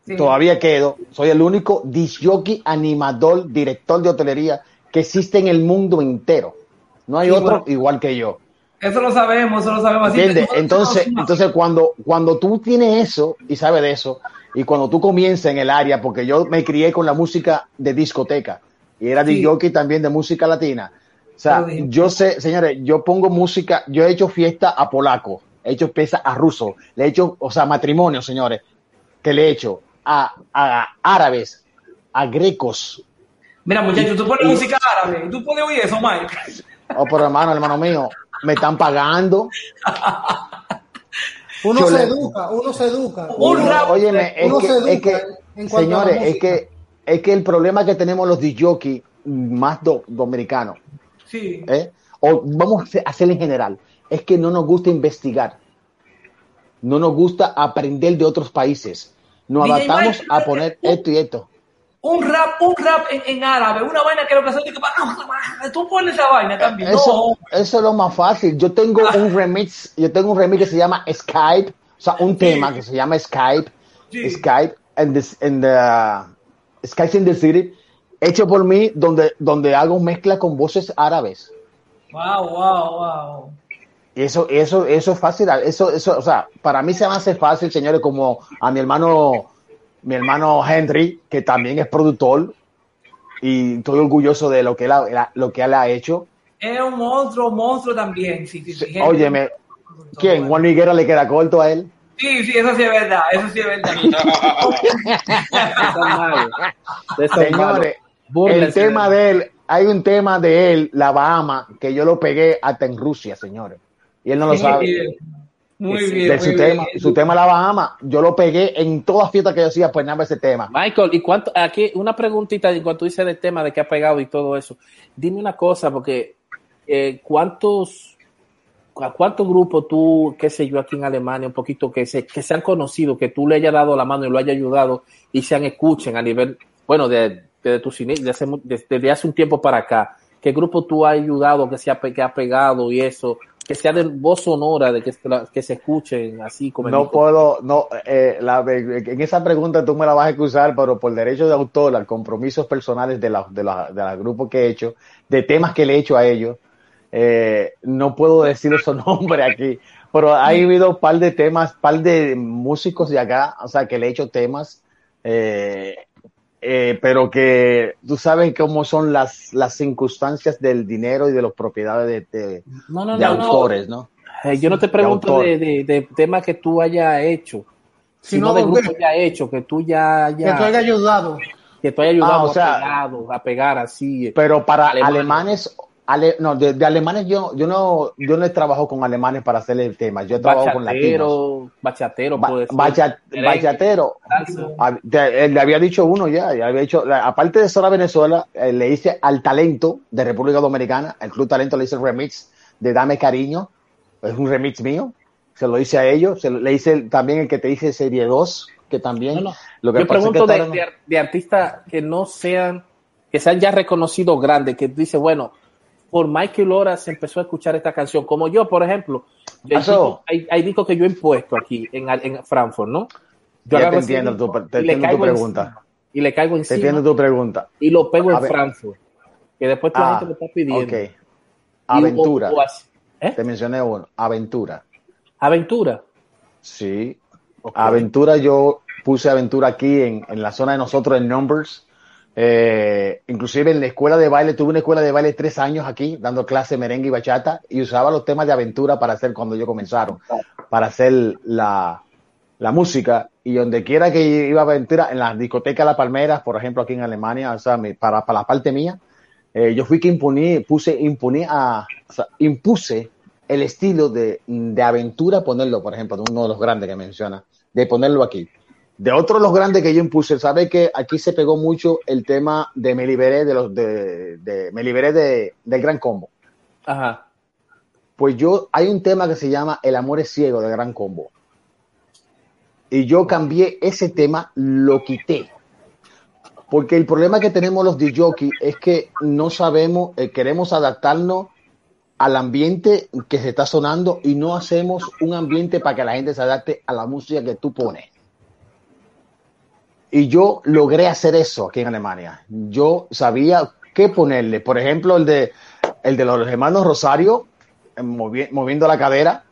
Sí. todavía quedo, soy el único disjockey, animador, director de hotelería que existe en el mundo entero. No hay otro igual que yo. Eso lo sabemos, eso lo sabemos. Así ¿Entiendes? Entonces, entonces cuando, cuando tú tienes eso y sabes de eso, y cuando tú comienzas en el área, porque yo me crié con la música de discoteca y era Sí. DJ también de música latina. O sea, yo sé, señores, yo pongo música, yo he hecho fiesta a polaco, he hecho fiesta a ruso, le he hecho, o sea, matrimonio, señores, que le he hecho a, a árabes, a grecos. Mira, muchachos, tú pones y- música árabe. ¿Tú puedes oír eso, Mike? Oh, pero hermano, hermano mío, me están pagando. <laughs> Uno Yo se le- educa, uno se educa. Un Uno- Óyeme, es uno que, se educa es que, señores, es que, es que el problema que tenemos los DJ más do- dominicanos, Sí. ¿eh? o vamos a hacer- hacer en general, es que no nos gusta investigar, no nos gusta aprender de otros países, nos DJ adaptamos Mike, a poner esto y esto. Un rap, un rap en, en árabe, una vaina que lo que hace es que tú pones esa vaina también. Eso, no, eso es lo más fácil. Yo tengo un remix, yo tengo un remix que se llama Skype, o sea, un tema que se llama Skype, Sí. Skype and this in the Skype in the City, hecho por mí, donde, donde hago mezcla con voces árabes. wow, wow, wow. Y eso, eso, eso es fácil. Eso, eso, o sea, para mí se me hace fácil, señores, como a mi hermano, mi hermano Henry, que también es productor, y estoy orgulloso de lo que él ha, lo que él ha hecho. Es un monstruo, monstruo también. Sí, sí, sí. Óyeme, ¿quién? Juan Liguera le queda corto a él. Sí, sí, eso sí es verdad, eso sí es verdad. <laughs> Señores, el tema de- él, hay un tema de él, La Bahama, que yo lo pegué hasta en Rusia, señores. Y él no lo Muy bien, de su muy tema, bien. su tema La Bahama, yo lo pegué en todas fiestas que yo hacía, pues nada, ese tema. Michael, ¿y cuánto? Aquí una preguntita en cuanto dices del tema de que ha pegado y todo eso. Dime una cosa, porque eh, ¿cuántos, a cuántos grupos tú, qué sé yo, aquí en Alemania, un poquito que se, que se han conocido, que tú le hayas dado la mano y lo hayas ayudado y se han escuchen a nivel, bueno, de, de tus inicios, de hace desde hace un tiempo para acá? ¿Qué grupo tú has ayudado que se ha, que ha pegado y eso? Que sea de voz sonora, de que, que se escuchen así como No puedo, no, eh, la- en esa pregunta tú me la vas a excusar, pero por derecho de autor, a compromisos personales de los de la, de la grupos que he hecho, de temas que le he hecho a ellos, eh, no puedo decir esos <laughs> nombres aquí, pero ha habido un par de temas, par de músicos de acá, o sea, que le he hecho temas, eh, eh, pero que tú sabes cómo son las, las circunstancias del dinero y de las propiedades de, de- No, no, de no, no. autores, ¿no? Eh, yo no te pregunto de, de, de temas que tú hayas hecho, sino no, de grupos ya hechos, que tú ya, Que ya tú hayas ayudado. que tú hayas ayudado Ah, o sea, a, pegado, a pegar así. Pero para Alemanes. alemanes, ale- no, de, de alemanes yo, yo no, yo no he trabajado con alemanes para hacer el tema, yo he trabajado con latinos. bachatero, bachatero, Ba- puede ser. bacha- Merengue, bachatero, eh, le había dicho uno ya, ya había dicho, aparte de Zona Venezuela, eh, le hice al talento de República Dominicana, el Club Talento le hice el remix de Dame Cariño, es un remix mío, se lo hice a ellos, se lo- le hice también el que te hice Serie 2, que también, No, no. lo que Yo que pregunto de, de artistas que no sean, que sean ya reconocidos grandes, que dice, bueno, por Michael Lora se empezó a escuchar esta canción, como yo, por ejemplo, hay, discos, hay, hay discos que yo he impuesto aquí en, en Frankfurt, ¿no? Yo Ya te entiendo tu- te y le entiendo tu pregunta. encima, y le caigo te encima entiendo tu pregunta. y lo pego A en ver. Frankfurt, que después toda la Ah, gente me está pidiendo. Aventura. ¿Eh? te mencioné uno, Aventura. Aventura. Sí. Aventura, yo puse Aventura aquí en, en la zona de nosotros en Numbers. Eh, inclusive en la escuela de baile, tuve una escuela de baile tres años aquí, dando clase merengue y bachata, y usaba los temas de aventura para hacer cuando yo comenzaron, para hacer la, la música. Y donde quiera que iba a aventura, en la discoteca La Palmeras, por ejemplo, aquí en Alemania, o sea, para, para la parte mía, eh, yo fui que imponí, puse, impuse el estilo de, de aventura, ponerlo, por ejemplo, de uno de los grandes que menciona, de ponerlo aquí. De otro de los grandes que yo impuse, sabe que aquí se pegó mucho el tema de me liberé de los de, de- me liberé de, del gran combo. Ajá. Pues yo hay un tema que se llama El amor es ciego del gran combo. Y yo cambié ese tema, lo quité. Porque el problema que tenemos los DJ es que no sabemos, eh, queremos adaptarnos al ambiente que se está sonando y no hacemos un ambiente para que la gente se adapte a la música que tú pones. Y yo logré hacer eso aquí en Alemania. Yo sabía qué ponerle. Por ejemplo, el de, el de los hermanos Rosario, eh, movi- moviendo la cadera,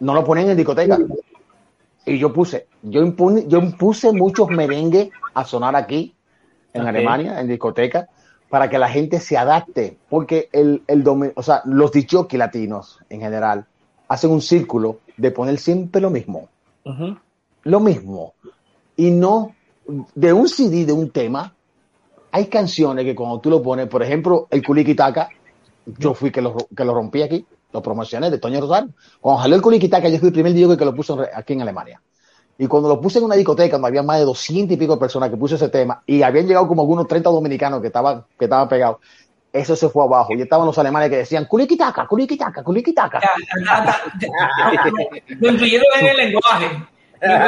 no lo ponen en discoteca. Y yo puse, yo impune, yo impuse muchos merengues a sonar aquí, en. Alemania, en discoteca, para que la gente se adapte. Porque el, el o sea, los dichoki latinos en general hacen un círculo de poner siempre lo mismo lo mismo. Y no de un CD, de un tema, hay canciones que cuando tú lo pones, por ejemplo, el Kulikitaka, yo fui que lo, que lo rompí aquí, lo promocioné de Toño Rosario. Cuando salió el Kulikitaka, yo fui el primer DJ que lo puso aquí en Alemania. Y cuando lo puse en una discoteca, donde había más de 200 y pico personas que puse ese tema, y habían llegado como algunos 30 dominicanos que estaban, que estaban pegados, eso se fue abajo. Y estaban los alemanes que decían, ya, ya, ya. Lo incluyeron en el lenguaje.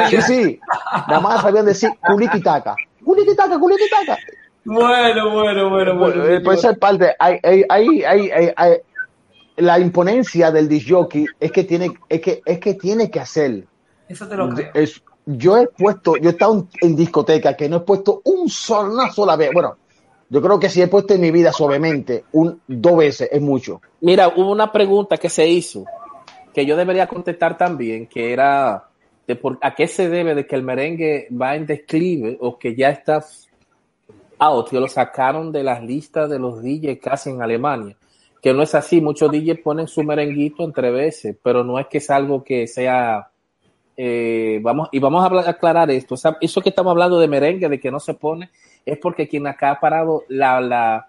Sí, sí. <laughs> Nada más sabían decir Kulikitaka. Kulikitaka, Kulikitaka. Bueno, bueno, bueno, bueno. Eh, Por esa parte, hay, hay, hay, hay- hay- hay- la imponencia del disjockey es que tiene, es que, es que tiene que hacer. Eso te lo creo. Es- yo he puesto, yo he estado en, en discoteca que no he puesto un solo, una sola vez. Bueno, yo creo que si he puesto en mi vida suavemente un, dos veces es mucho. Mira, hubo una pregunta que se hizo que yo debería contestar también, que era a qué se debe de que el merengue va en declive o que ya está out, que lo sacaron de las listas de los DJs casi en Alemania. Que no es así, muchos DJs ponen su merenguito entre veces, pero no es que es algo que sea eh, vamos, y vamos a aclarar esto. Eso que estamos hablando de merengue, de que no se pone, es porque quien acá ha parado la, la,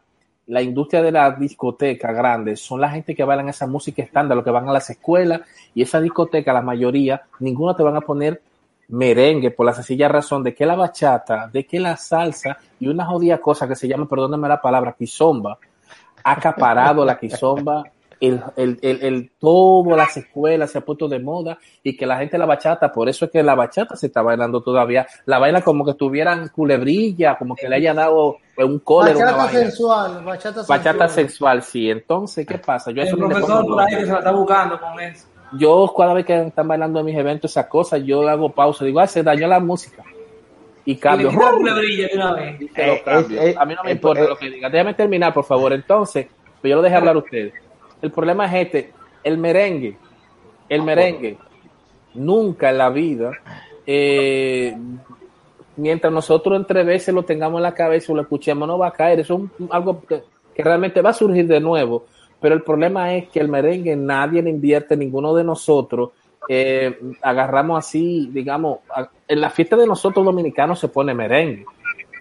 la industria de la discoteca grande son la gente que bailan esa música estándar, los que van a las escuelas y esa discoteca, la mayoría, ninguno te van a poner merengue por la sencilla razón de que la bachata, de que la salsa y una jodida cosa que se llama, perdóname la palabra, quizomba, ha acaparado la quizomba, el, el, el, el- todo las escuelas se ha puesto de moda y que la gente la bachata, por eso es que la bachata se está bailando todavía, la baila como que tuvieran culebrilla, como que le haya dado un cólera, una Bachata vaina. sensual, bachata, Bachata sensual. sexual, sí. Entonces, ¿qué pasa? Yo, El profesor por ahí que se la está buscando con eso. yo cada vez que están bailando en mis eventos esas cosas, yo hago pausa, digo, ah, se dañó la música. Y Y le cambio. una Eh, a mí no me eh, importa eh, lo que diga. Déjame terminar, por favor. Entonces, Pero yo lo dejé hablar a ustedes. El problema es este, el merengue, el merengue, nunca en la vida, eh, mientras nosotros entre veces lo tengamos en la cabeza o lo escuchemos, no va a caer. Eso es un- algo que, realmente va a surgir de nuevo. Pero el problema es que el merengue nadie le invierte, ninguno de nosotros. eh, agarramos así, digamos, en la fiesta de nosotros dominicanos se pone merengue,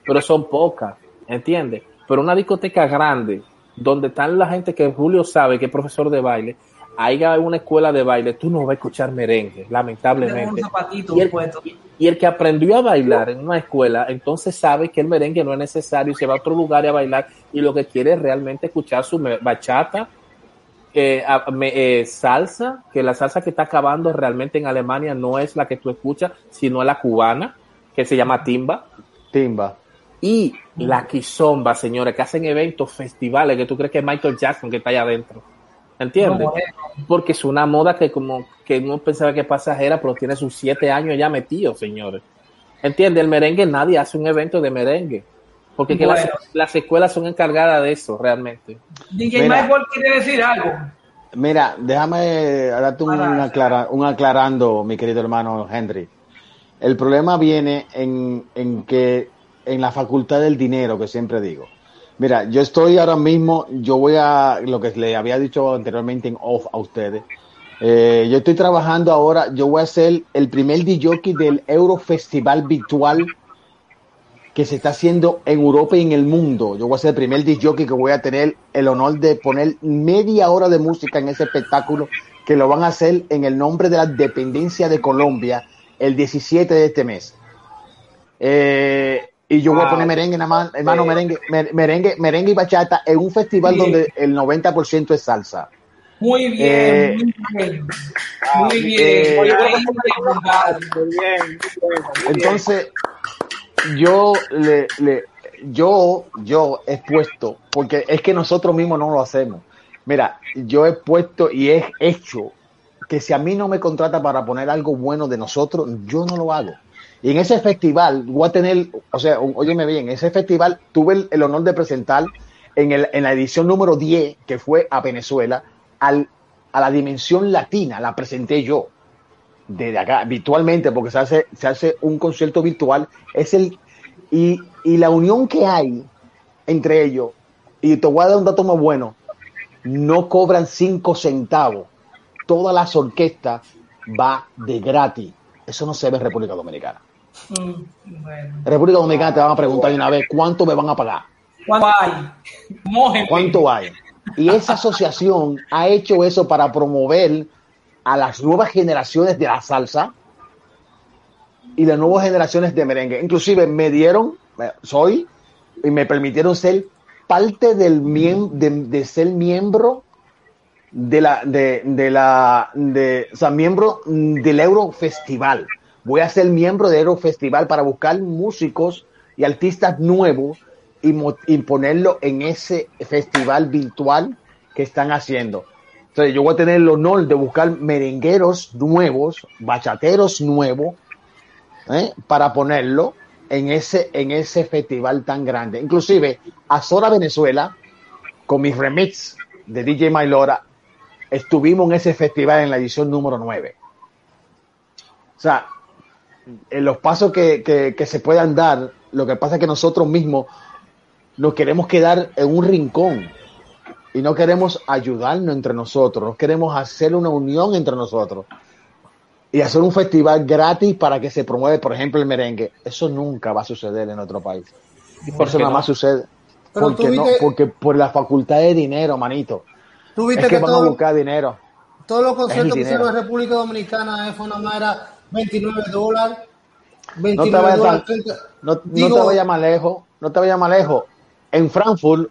pero son pocas, ¿entiendes? Pero una discoteca grande, donde están la gente que Julio sabe que es profesor de baile, hay una escuela de baile, tú no vas a escuchar merengue, lamentablemente. zapatito Y el, puesto. y el que aprendió a bailar en una escuela, entonces sabe que el merengue no es necesario y se va a otro lugar a bailar y lo que quiere es realmente escuchar su bachata, eh, eh, salsa, que la salsa que está acabando realmente en Alemania no es la que tú escuchas, sino la cubana, que se llama timba, Timba. Y la quizomba, señores, que hacen eventos, festivales, que tú crees que es Michael Jackson que está allá adentro. ¿Entiendes? No, bueno. Porque es una moda que como que uno pensaba que es pasajera, pero tiene sus siete años ya metido, señores. ¿Entiendes? El merengue, nadie hace un evento de merengue. Porque que las, las escuelas son encargadas de eso, realmente. DJ Mira. Michael quiere decir algo. Mira, déjame darte un, un aclara- un aclarando, mi querido hermano Henry. El problema viene en, en que en la facultad del dinero, que siempre digo. Mira, yo estoy ahora mismo, yo voy a, lo que le había dicho anteriormente en off a ustedes, eh, yo estoy trabajando ahora, yo voy a ser el primer DJ del Euro Festival Virtual que se está haciendo en Europa y en el mundo. Yo voy a ser el primer DJ que voy a tener el honor de poner media hora de música en ese espectáculo que lo van a hacer en el nombre de la dependencia de Colombia el 17 de este mes. Eh, y yo voy a Wow. poner merengue nada más, hermano, merengue, mer- merengue, merengue y bachata en un festival donde el 90% es salsa. Ah. Muy bien, muy bien, muy bien. Entonces, yo le, le- yo, yo he puesto, porque es que nosotros mismos no lo hacemos. Mira, yo he puesto y he hecho que si a mí no me contrata para poner algo bueno de nosotros, yo no lo hago. Y en ese festival voy a tener, o sea, óyeme bien, en ese festival tuve el, el honor de presentar en, el, en la edición número 10, que fue a Venezuela, al, a la dimensión latina, la presenté yo desde acá, virtualmente, porque se hace, se hace un concierto virtual, es el, y, y la unión que hay entre ellos, y te voy a dar un dato más bueno, no cobran cinco centavos, todas las orquestas va de gratis, eso no se ve en República Dominicana. Mm, Bueno. República Dominicana te van a preguntar de una vez cuánto me van a pagar, ¿Cuánto hay? Cuánto hay. Y esa asociación ha hecho eso para promover a las nuevas generaciones de la salsa y las nuevas generaciones de merengue. Inclusive me dieron, eh, soy, y me permitieron ser parte del miem- de, de ser miembro de la, de, de la, de, o sea, miembro del Eurofestival. Voy a ser miembro del Eurofestival para buscar músicos y artistas nuevos y, y ponerlo en ese festival virtual que están haciendo. Entonces yo voy a tener el honor de buscar merengueros nuevos, bachateros nuevos, ¿eh? para ponerlo en ese, en ese festival tan grande. Inclusive, Azora Venezuela, con mis remix de DJ Mailora, estuvimos en ese festival en la edición número 9. O sea, en los pasos que, que- que se puedan dar, lo que pasa es que nosotros mismos nos queremos quedar en un rincón y no queremos ayudarnos entre nosotros, no queremos hacer una unión entre nosotros y hacer un festival gratis para que se promueva, por ejemplo, el merengue. Eso nunca va a suceder en otro país. ¿Y por Eso qué nada no? más sucede. Pero porque no, viste- porque por la facultad de dinero, manito. Tú viste Es que que, van a buscar dinero. todos los conciertos que hicieron en República Dominicana eh, fue nada más era 29 dólares. No 29 te vayas dólares, tan- 30. No, no te vayas más lejos, no te vayas más lejos. En Frankfurt,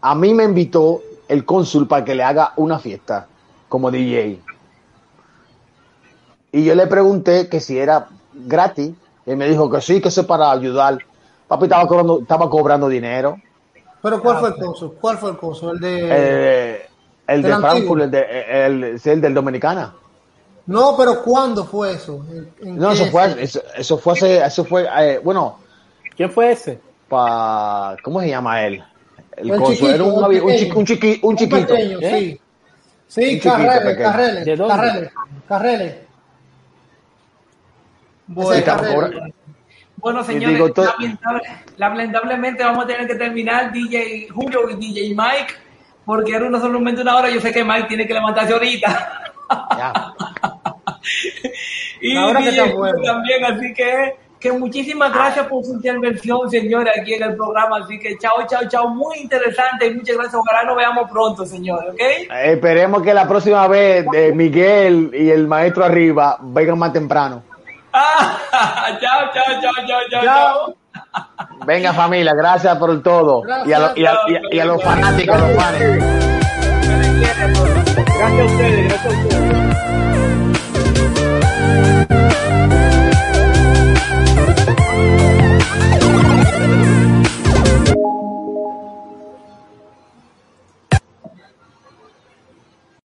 a mí me invitó el cónsul para que le haga una fiesta como DJ. Y yo le pregunté que si era gratis. Y me dijo que sí, que eso es para ayudar. Papi estaba cobrando, estaba cobrando dinero. Pero ¿cuál fue el coso? ¿Cuál fue el coso? El de... Eh, el de El. Frankfurt, el, de, el, sí, el del Dominicana. No, pero ¿cuándo fue eso? ¿En- en No, eso fue, eso, eso fue hace, eso fue, eh, bueno, ¿Quién fue ese? pa, ¿cómo se llama él? El El coso era un, el un, chiqui- un, chiqui- un chiquito. pequeño, ¿eh? sí. Sí, Un Carreles. Carreles. Carreles, Carreles. Bueno, señores, digo, to- lamentable- lamentablemente vamos a tener que terminar DJ Julio y DJ Mike, porque era uno solamente una hora. Yo sé que Mike tiene que levantarse ahorita. Ya. <laughs> y Ahora que DJ está Julio bueno. también, así que, que muchísimas gracias por su intervención, señores, aquí en el programa. Así que chao, chao, chao. Muy interesante y muchas gracias. Ojalá nos veamos pronto, señores, ¿ok? Esperemos que la próxima vez eh, Miguel y el maestro arriba vengan más temprano. <laughs> Ah, chao, chao, chao, chao, chao. Chao. Venga familia, gracias por todo. Y a, lo- y a- y a- y a los fanáticos, los fans. Gracias a ustedes, gracias a ustedes.